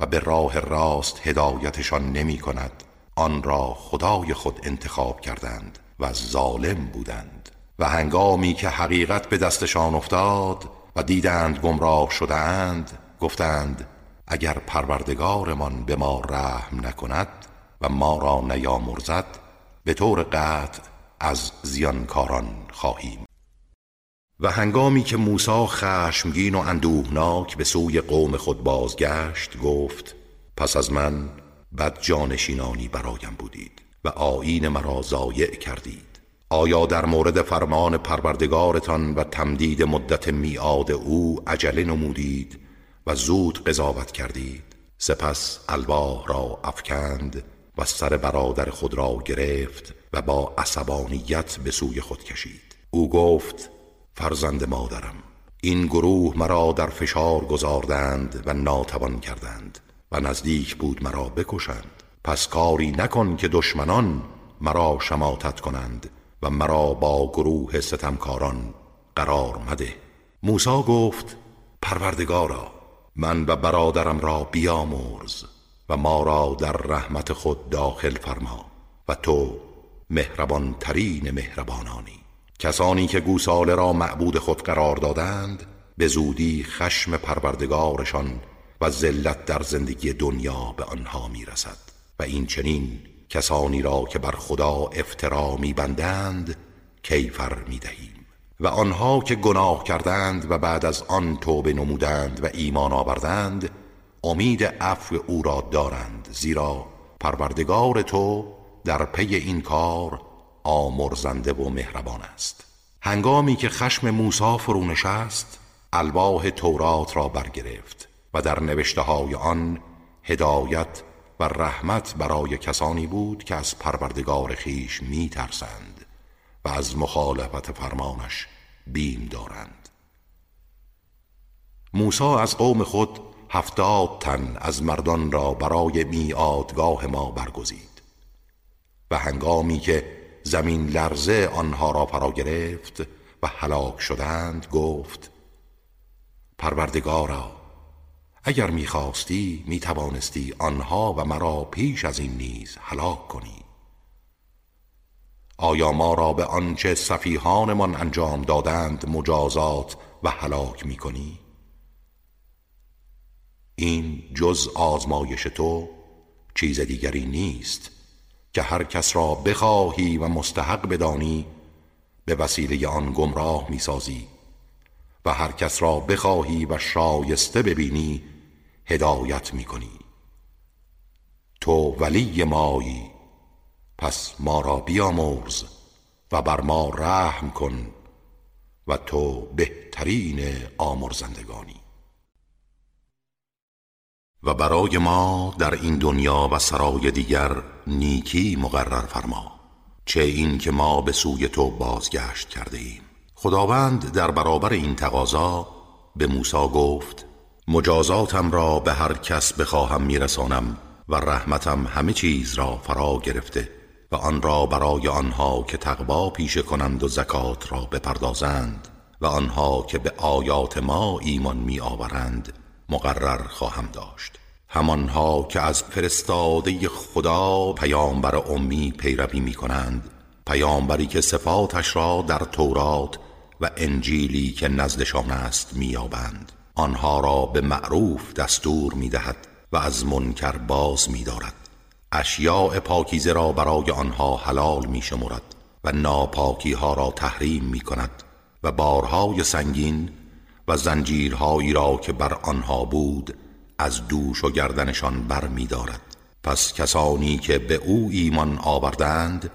و به راه راست هدایتشان نمی کند آن را خدای خود انتخاب کردند و ظالم بودند. و هنگامی که حقیقت به دستشان افتاد و دیدند گمراه شدهاند گفتند اگر پروردگارمان به ما رحم نکند و ما را نیامرزد به طور قطع از زیانکاران خواهیم. و هنگامی که موسی خشمگین و اندوهناک به سوی قوم خود بازگشت گفت پس از من بد جانشینانی برایم بودید و آیین مرا ضایع کردید. آیا در مورد فرمان پروردگارتان و تمدید مدت میعاد او عجله نمودید و زود قضاوت کردید؟ سپس الواح را افکند و سر برادر خود را گرفت و با عصبانیت به سوی خود کشید. او گفت فرزند مادرم این گروه مرا در فشار گذاردند و ناتوان کردند و نزدیک بود مرا بکشند. پس کاری نکن که دشمنان مرا شماتت کنند و مرا با گروه ستمکاران قرار مده. موسی گفت پروردگارا من و برادرم را بیامرز. و ما را در رحمت خود داخل فرما و تو مهربان ترین مهربانانی. کسانی که گوساله را معبود خود قرار دادند به زودی خشم پروردگارشان و ذلت در زندگی دنیا به آنها می‌رسد. و این چنین کسانی را که بر خدا افترا میبندند کیفر می‌دهیم. و آنها که گناه کردند و بعد از آن توبه نمودند و ایمان آوردند امید عفو او را دارند زیرا پروردگار تو در پی این کار آمرزنده و مهربان است. هنگامی که خشم موسی فرو نشست الواح تورات را برگرفت و در نوشته های آن هدایت و رحمت برای کسانی بود که از پروردگار خیش می ترسند و از مخالفت فرمانش بیم دارند. موسی از قوم خود هفتاد تن از مردان را برای میادگاه ما برگزید و هنگامی که زمین لرزه آنها را فرا گرفت و هلاک شدند گفت پروردگارا اگر می‌خواستی می‌توانستی آنها و مرا پیش از این نیز هلاک کنی. آیا ما را به آنچه صفیحانمان انجام دادند مجازات و هلاک می‌کنی؟ این جز آزمایش تو چیز دیگری نیست که هر کس را بخواهی و مستحق بدانی به وسیله آن گمراه می‌سازی و هر کس را بخواهی و شایسته ببینی هدایت می‌کنی. تو ولی مایی پس ما را بیامرز و بر ما رحم کن و تو بهترین آمرزندگانی. و برای ما در این دنیا و سرای دیگر نیکی مقرر فرما چه این که ما به سوی تو بازگشت کرده ایم خداوند در برابر این تقاضا به موسی گفت مجازاتم را به هر کس بخواهم میرسانم و رحمتم همه چیز را فرا گرفته و آن را برای آنها که تقوا پیشه کنند و زکات را بپردازند و آنها که به آیات ما ایمان می آورند مقرر خواهم داشت. همانها که از فرستاده خدا پیامبر امی پیروی می کنند پیامبری که صفاتش را در تورات و انجیلی که نزدشان است میابند آنها را به معروف دستور می‌دهد و از منکر باز میدارد. اشیاء پاکیزه را برای آنها حلال میشمرد و ناپاکی ها را تحریم می کند و بارهای سنگین و زنجیرهایی را که بر آنها بود از دوش و گردنشان بر می دارد. پس کسانی که به او ایمان آوردند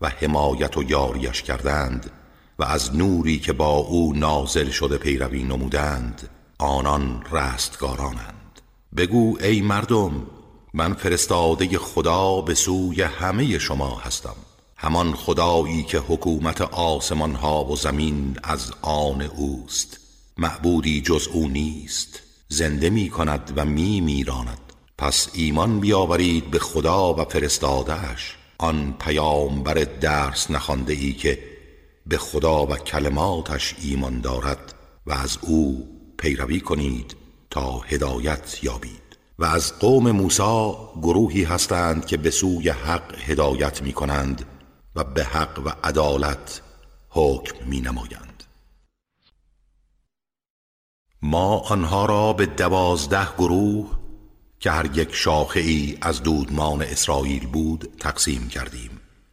و حمایت و یاریش کردند و از نوری که با او نازل شده پیروی نمودند آنان رستگارانند. بگو ای مردم من فرستاده خدا به سوی همه شما هستم. همان خدایی که حکومت آسمان ها و زمین از آن اوست. معبودی جز او نیست. زنده می کند و می میراند. پس ایمان بیاورید به خدا و فرستادهش آن پیامبر درس نخوانده ای که به خدا و کلماتش ایمان دارد و از او پیروی کنید تا هدایت یابید. و از قوم موسی گروهی هستند که به سوی حق هدایت می کنند و به حق و عدالت حکم می نمایند. ما آنها را به دوازده گروه که هر یک شاخه ای از دودمان اسرائیل بود تقسیم کردیم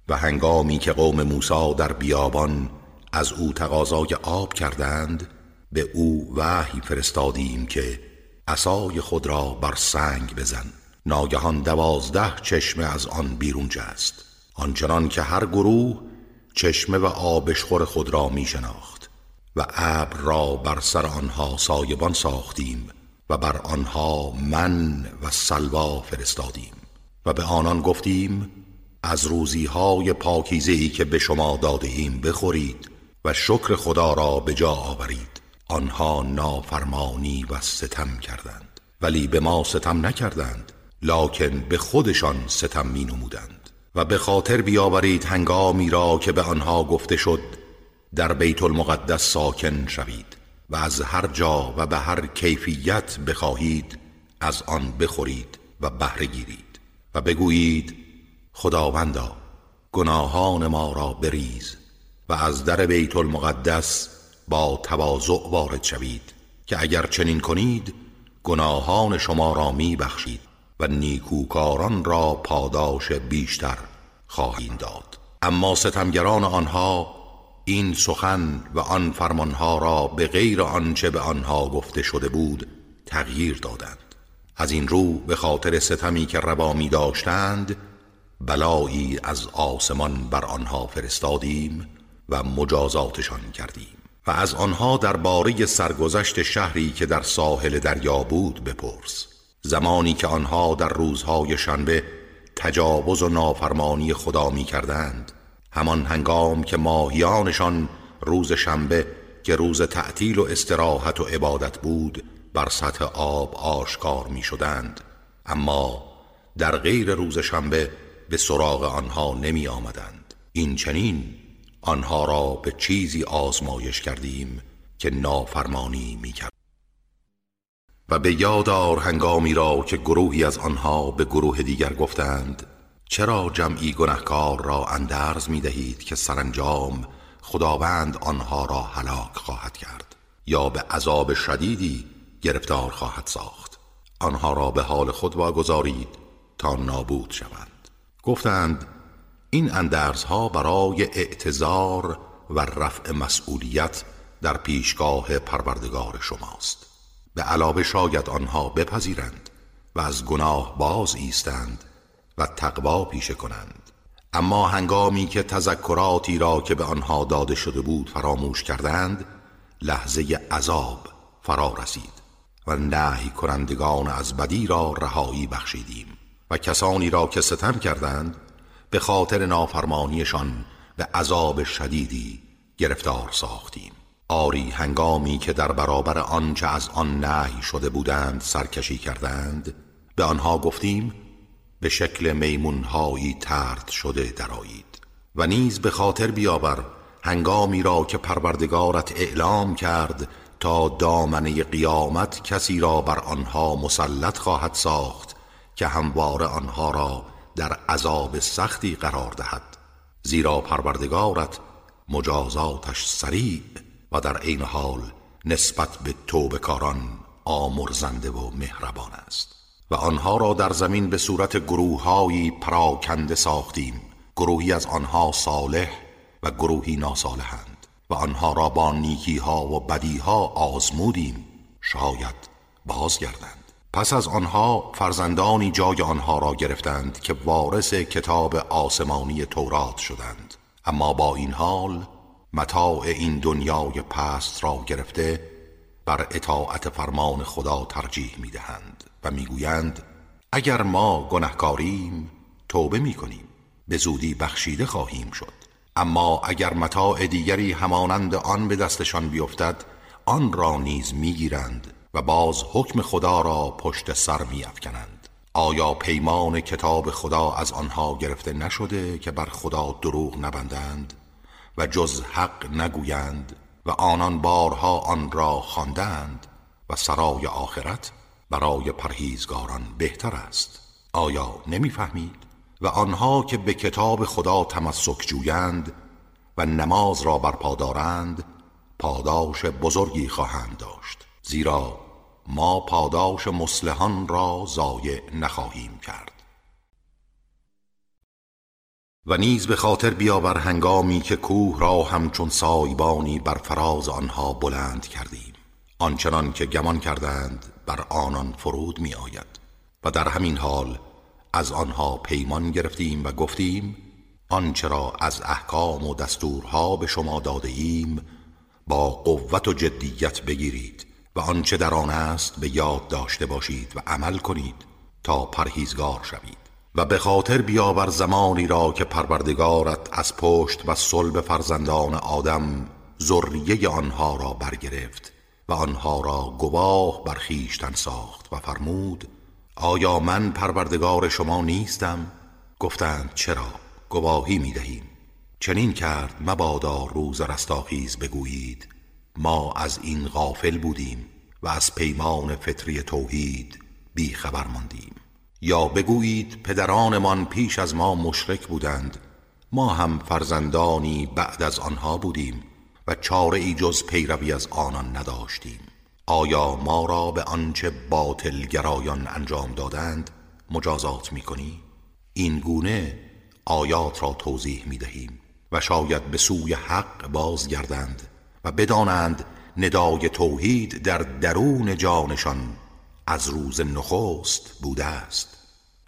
و هنگامی که قوم موسی در بیابان از او تقاضای آب کردند به او وحی فرستادیم که عصای خود را بر سنگ بزن. ناگهان دوازده چشمه از آن بیرون جست. آنچنان که هر گروه چشمه و آبشخور خود را می شناخت و ابر را بر سر آنها سایبان ساختیم و بر آنها من و سلوا فرستادیم و به آنان گفتیم از روزی های پاکیزه که به شما داده ایم بخورید و شکر خدا را به جا آورید. آنها نافرمانی و ستم کردند ولی به ما ستم نکردند لکن به خودشان ستم می نمودند و به خاطر بیاورید هنگامی را که به آنها گفته شد در بیت المقدس ساکن شوید و از هر جا و به هر کیفیت بخواهید از آن بخورید و بهره گیرید و بگویید خداوندا گناهان ما را بریز و از در بیت المقدس با تواضع وارد شوید که اگر چنین کنید گناهان شما را می بخشید و نیکوکاران را پاداش بیشتر خواهید داد. اما ستمگران آنها این سخن و آن فرمانها را به غیر آنچه به آنها گفته شده بود تغییر دادند. از این رو به خاطر ستمی که روا می داشتند بلایی از آسمان بر آنها فرستادیم و مجازاتشان کردیم. و از آنها درباره سرگذشت شهری که در ساحل دریا بود بپرس. زمانی که آنها در روزهای شنبه تجاوز و نافرمانی خدا می کردند همان هنگام که ماهیانشان روز شنبه که روز تعطیل و استراحت و عبادت بود بر سطح آب آشکار می شدند اما در غیر روز شنبه به سراغ آنها نمی آمدند این چنین آنها را به چیزی آزمایش کردیم که نافرمانی می کرد و به یادار هنگامی را که گروهی از آنها به گروه دیگر گفتند چرا جمعی گنهکار را اندرز می دهید که سرانجام خداوند آنها را هلاک خواهد کرد یا به عذاب شدیدی گرفتار خواهد ساخت؟ آنها را به حال خود واگذارید تا نابود شوند. گفتند این اندرزها برای اعتظار و رفع مسئولیت در پیشگاه پروردگار شماست. به علاوه شاید آنها بپذیرند و از گناه باز ایستند. و تقوا پیشه کنند. اما هنگامی که تذکراتی را که به آنها داده شده بود فراموش کردند لحظه عذاب فرا رسید و نهی کنندگان از بدی را رهایی بخشیدیم و کسانی را که ستم کردند به خاطر نافرمانیشان به عذاب شدیدی گرفتار ساختیم. آری هنگامی که در برابر آنچه از آن نهی شده بودند سرکشی کردند به آنها گفتیم به شکل میمونهایی ترد شده درایید و نیز به خاطر بیاور هنگامی را که پروردگارت اعلام کرد تا دامنه قیامت کسی را بر آنها مسلط خواهد ساخت که همواره آنها را در عذاب سختی قرار دهد. زیرا پروردگارت مجازاتش سریع و در عین حال نسبت به توبکاران آمرزنده و مهربان است. و آنها را در زمین به صورت گروههایی پراکنده ساختیم. گروهی از آنها صالح و گروهی ناصالحند و آنها را با نیکی ها و بدی ها آزمودیم. شاید بازگردند. پس از آنها فرزندانی جای آنها را گرفتند که وارث کتاب آسمانی تورات شدند. اما با این حال متاع این دنیای پست را گرفته بر اطاعت فرمان خدا ترجیح می دهند و می‌گویند اگر ما گنهکاریم توبه می کنیم به زودی بخشیده خواهیم شد. اما اگر متاع دیگری همانند آن به دستشان بیفتد آن را نیز می‌گیرند و باز حکم خدا را پشت سر میافکنند. آیا پیمان کتاب خدا از آنها گرفته نشده که بر خدا دروغ نبندند و جز حق نگویند و آنان بارها آن را خواندند و سرای آخرت برای پرهیزگاران بهتر است. آیا نمی‌فهمید؟ و آنها که به کتاب خدا تمسک جویند و نماز را برپا دارند پاداش بزرگی خواهند داشت. زیرا ما پاداش مسلحان را ضایع نخواهیم کرد. و نیز به خاطر بیاور هنگامی که کوه را همچون سایبانی بر فراز آنها بلند کردیم. آنچنان که گمان کردند بر آنان فرود می آید و در همین حال از آنها پیمان گرفتیم و گفتیم آنچه را از احکام و دستورها به شما داده ایم با قوت و جدیت بگیرید و آنچه در آن است به یاد داشته باشید و عمل کنید تا پرهیزگار شوید. و به خاطر بیاور زمانی را که پروردگارت از پشت و صلب فرزندان آدم ذریه آنها را برگرفت و آنها را گواه بر خویشتن ساخت و فرمود آیا من پروردگار شما نیستم؟ گفتند چرا گواهی می دهیم؟ چنین کرد مبادا روز رستاخیز بگویید ما از این غافل بودیم و از پیمان فطری توحید بی خبر ماندیم. یا بگویید پدرانمان پیش از ما مشرک بودند ما هم فرزندانی بعد از آنها بودیم. و چاره ای جز پیروی از آنان نداشتیم آیا ما را به آنچه باطل گرایان انجام دادند مجازات می کنی؟ این گونه آیات را توضیح می دهیم و شاید به سوی حق بازگردند و بدانند ندای توحید در درون جانشان از روز نخست بوده است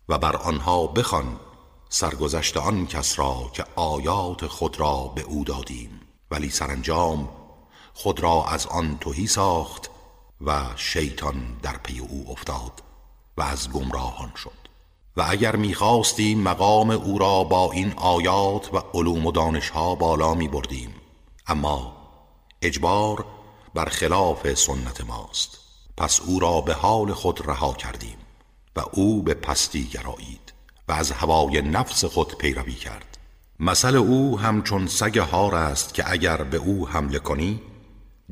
و بر آنها بخوان سرگذشت آن کس را که آیات خود را به او دادیم ولی سرانجام خود را از آن توهی ساخت و شیطان در پی او افتاد و از گمراهان شد. و اگر می‌خواستیم مقام او را با این آیات و علوم و دانشها بالا می بردیم اما اجبار بر خلاف سنت ماست. پس او را به حال خود رها کردیم و او به پستی گرایید و از هوای نفس خود پیروی کرد. مثل او همچون سگ هار است که اگر به او حمله کنی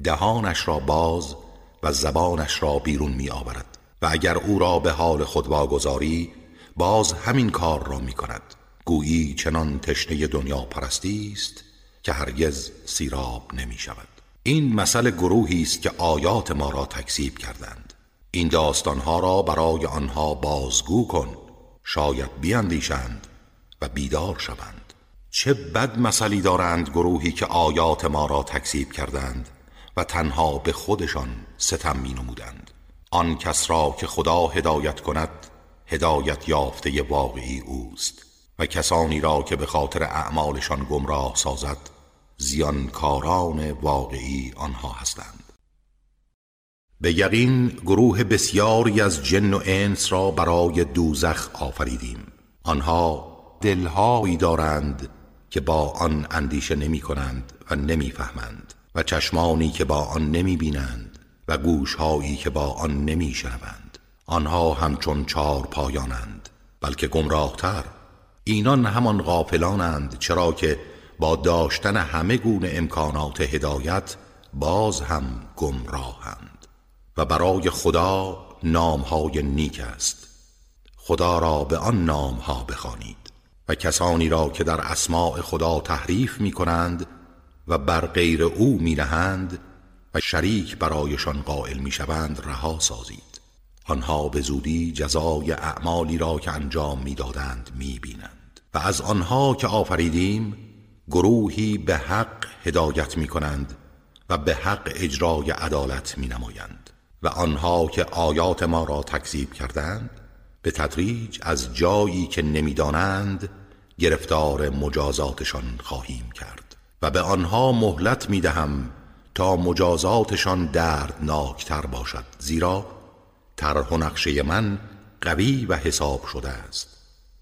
دهانش را باز و زبانش را بیرون می آورد و اگر او را به حال خود واگذاری باز همین کار را می کند گویی چنان تشنه دنیا پرستی است که هرگز سیراب نمی شود. این مسئله گروهی است که آیات ما را تکذیب کردند. این داستانها را برای آنها بازگو کن. شاید بیاندیشند و بیدار شوند. چه بد مسئلی دارند گروهی که آیات ما را تکذیب کردند و تنها به خودشان ستم می نمودند آن کس را که خدا هدایت کند هدایت یافته واقعی اوست. و کسانی را که به خاطر اعمالشان گمراه سازد زیانکاران واقعی آنها هستند. به یقین گروه بسیاری از جن و انس را برای دوزخ آفریدیم. آنها دلهایی دارند که با آن اندیشه نمی کنند و نمی فهمند و چشمانی که با آن نمی بینند و گوشهایی که با آن نمی شنوند آنها همچون چار پایانند بلکه گمراهتر. اینان همان غافلانند چرا که با داشتن همه گونه امکانات هدایت باز هم گمراهند و برای خدا نامهای نیک است. خدا را به آن نامها بخوانید. و کسانی را که در اسماع خدا تحریف می کنند و بر غیر او می نهند و شریک برایشان قائل می شوند رها سازید. آنها به زودی جزای اعمالی را که انجام می دادند می بینند و از آنها که آفریدیم گروهی به حق هدایت می کنند و به حق اجرای عدالت می نمایند و آنها که آیات ما را تکذیب کردند به تدریج از جایی که نمی‌دانند گرفتار مجازاتشان خواهیم کرد و به آنها مهلت می دهم تا مجازاتشان دردناکتر باشد زیرا طرح و نقشه من قوی و حساب شده است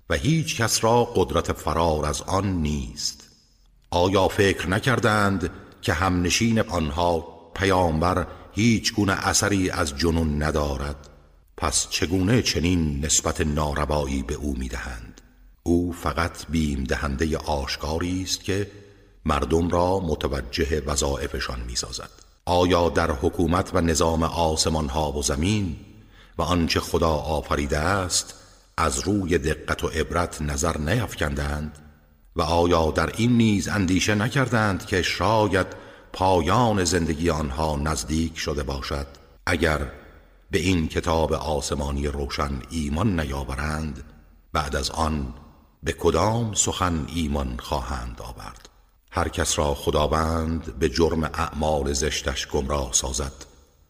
و هیچ کس را قدرت فرار از آن نیست. آیا فکر نکردند که همنشین آنها پیامبر هیچ گونه اثری از جنون ندارد؟ پس چگونه چنین نسبت ناربایی به او می‌دهند؟ او فقط بیم دهنده آشکاری است که مردم را متوجه وظایفشان می‌سازد. آیا در حکومت و نظام آسمان ها و زمین و آنچه خدا آفریده است از روی دقت و عبرت نظر نیفکندند و آیا در این نیز اندیشه نکردند که شاید پایان زندگی آنها نزدیک شده باشد؟ اگر به این کتاب آسمانی روشن ایمان نیاورند بعد از آن به کدام سخن ایمان خواهند آورد؟ هر کس را خداوند به جرم اعمال زشتش گمراه سازد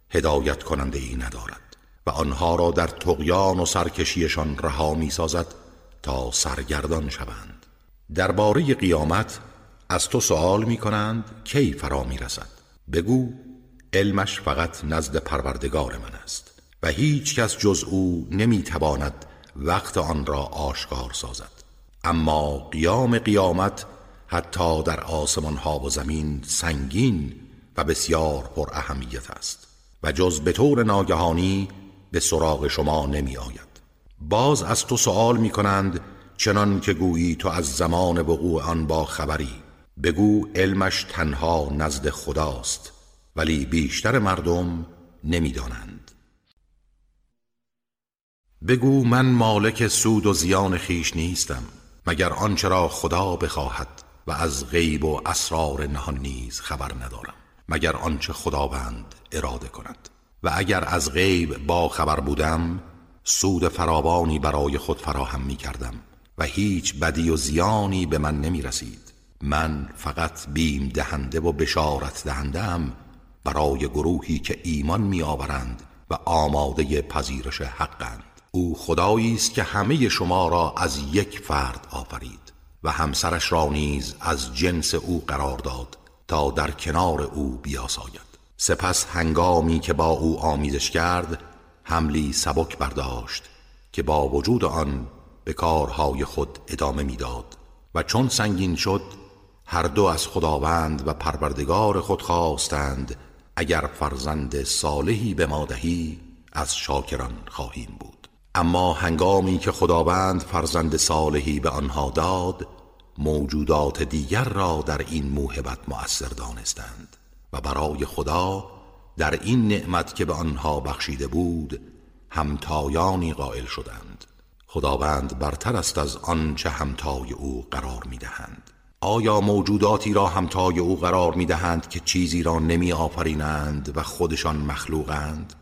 هدایت کننده ای ندارد و آنها را در تقیان و سرکشیشان رها می سازد تا سرگردان شوند. درباره قیامت از تو سوال می کنند کی فرا می رسد بگو علمش فقط نزد پروردگار من است. و هیچ کس جز او نمی تواند وقت آن را آشکار سازد. اما قیام قیامت حتی در آسمان ها و زمین سنگین و بسیار پر اهمیت است و جز به طور ناگهانی به سراغ شما نمی آید. باز از تو سوال می کنند چنان که گویی تو از زمان وقوع آن با خبری. بگو علمش تنها نزد خداست ولی بیشتر مردم نمی‌دانند بگو من مالک سود و زیان خیش نیستم مگر آنچه را خدا بخواهد و از غیب و اسرار نهان نیز خبر ندارم مگر آنچه خداوند اراده کند. و اگر از غیب با خبر بودم سود فراوانی برای خود فراهم می کردم و هیچ بدی و زیانی به من نمی رسید من فقط بیم دهنده و بشارت دهنده برای گروهی که ایمان می آورند و آماده پذیرش حقند. او خدایی است که همه شما را از یک فرد آفرید و همسرش را نیز از جنس او قرار داد تا در کنار او بیاساید. سپس هنگامی که با او آمیزش کرد حملی سبک برداشت که با وجود آن به کارهای خود ادامه می‌داد و چون سنگین شد هر دو از خداوند و پروردگار خود خواستند اگر فرزند صالحی به ما دهی از شاکران خواهیم بود. اما هنگامی که خداوند فرزند صالحی به آنها داد موجودات دیگر را در این موهبت مؤثر دانستند و برای خدا در این نعمت که به آنها بخشیده بود همتایانی قائل شدند. خداوند برتر است از آنچه همتای او قرار می‌دهند. آیا موجوداتی را همتای او قرار می دهند که چیزی را نمی آفرینند و خودشان مخلوقند؟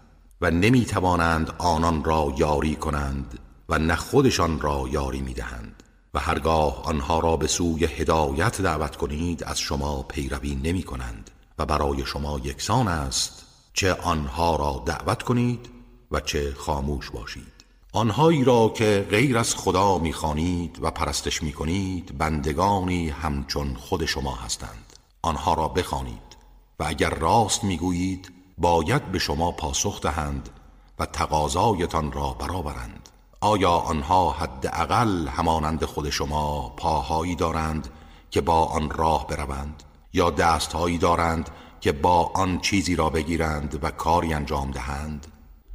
و نمی توانند آنان را یاری کنند و نه خودشان را یاری می دهند و هرگاه آنها را به سوی هدایت دعوت کنید از شما پیروی نمی کنند و برای شما یکسان است چه آنها را دعوت کنید و چه خاموش باشید. آنهایی را که غیر از خدا می‌خوانید و پرستش می‌کنید بندگانی همچون خود شما هستند. آنها را بخوانید و اگر راست می‌گویید باید به شما پاسخ دهند و تقاضایتان را برآورند آیا آنها حداقل همانند خود شما پاهایی دارند که با آن راه بروند؟ یا دستهایی دارند که با آن چیزی را بگیرند و کاری انجام دهند؟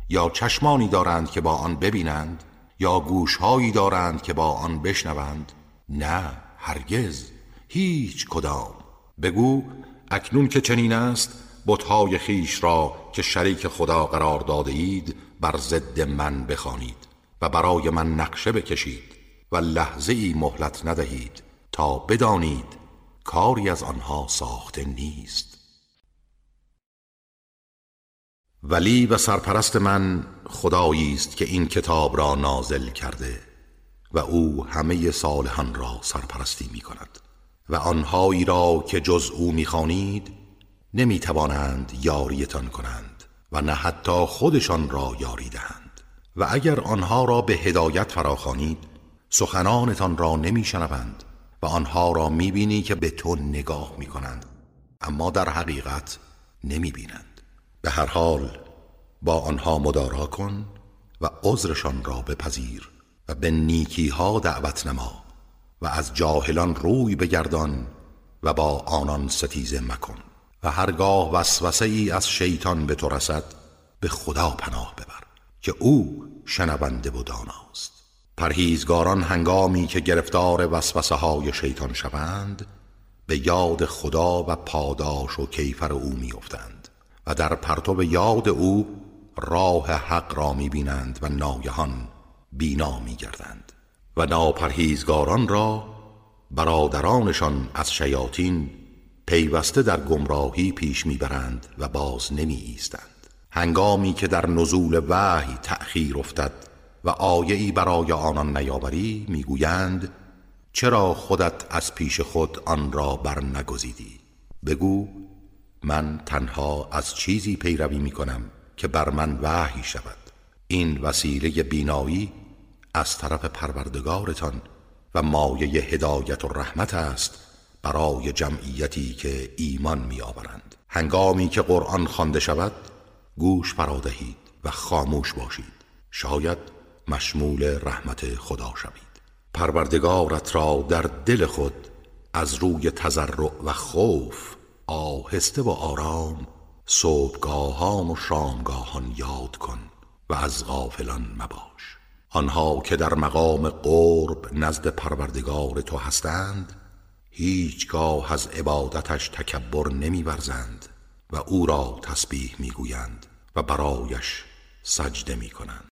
یا چشمانی دارند که با آن ببینند؟ یا گوشهایی دارند که با آن بشنوند؟ نه هرگز. هیچ کدام. بگو اکنون که چنین است بتهای خیش را که شریک خدا قرار داده اید بر ضد من بخوانید و برای من نقشه بکشید و لحظه ای مهلت ندهید تا بدانید کاری از آنها ساخته نیست. ولی و سرپرست من خدایی است که این کتاب را نازل کرده و او همه صالحان را سرپرستی می کند و آنهایی را که جز او می‌خوانید نمی توانند یاریتان کنند و نه حتی خودشان را یاری دهند. و اگر آنها را به هدایت فراخوانید سخنانتان را نمیشنوند و آنها را می‌بینی که به تو نگاه می‌کنند اما در حقیقت نمی‌بینند. به هر حال با آنها مدارا کن و عذرشان را بپذیر و به نیکی ها دعوت نما و از جاهلان روی بگردان و با آنان ستیزه مکن. هرگاه وسوسه ای از شیطان به تو رسد به خدا پناه ببر که او شنونده و داناست. پرهیزگاران هنگامی که گرفتار وسوسه های شیطان شوند به یاد خدا و پاداش و کیفر او میافتند و در پرتو یاد او راه حق را می‌بینند و ناگهان بینا میگردند و ناپرهیزگاران را برادرانشان از شیاطین پیوسته در گمراهی پیش می‌برند و باز نمی ایستند هنگامی که در نزول وحی تأخیر افتد و آیهی برای آنان نیاوری می‌گویند چرا خودت از پیش خود آن را بر نگزیدی بگو من تنها از چیزی پیروی می کنم که بر من وحی شود. این وسیله بینایی از طرف پروردگارتان و مایه هدایت و رحمت است برای جمعیتی که ایمان می آورند هنگامی که قرآن خوانده شود گوش فرادهید و خاموش باشید. شاید مشمول رحمت خدا شوید. پروردگارت را در دل خود از روی تزرع و خوف آهسته و آرام صبحگاهان و شامگاهان یاد کن و از غافلان مباش. آنها که در مقام قرب نزد پروردگار تو هستند هیچگاه از عبادتش تکبر نمیورزند و او را تسبیح می‌گویند و برایش سجده می‌کنند.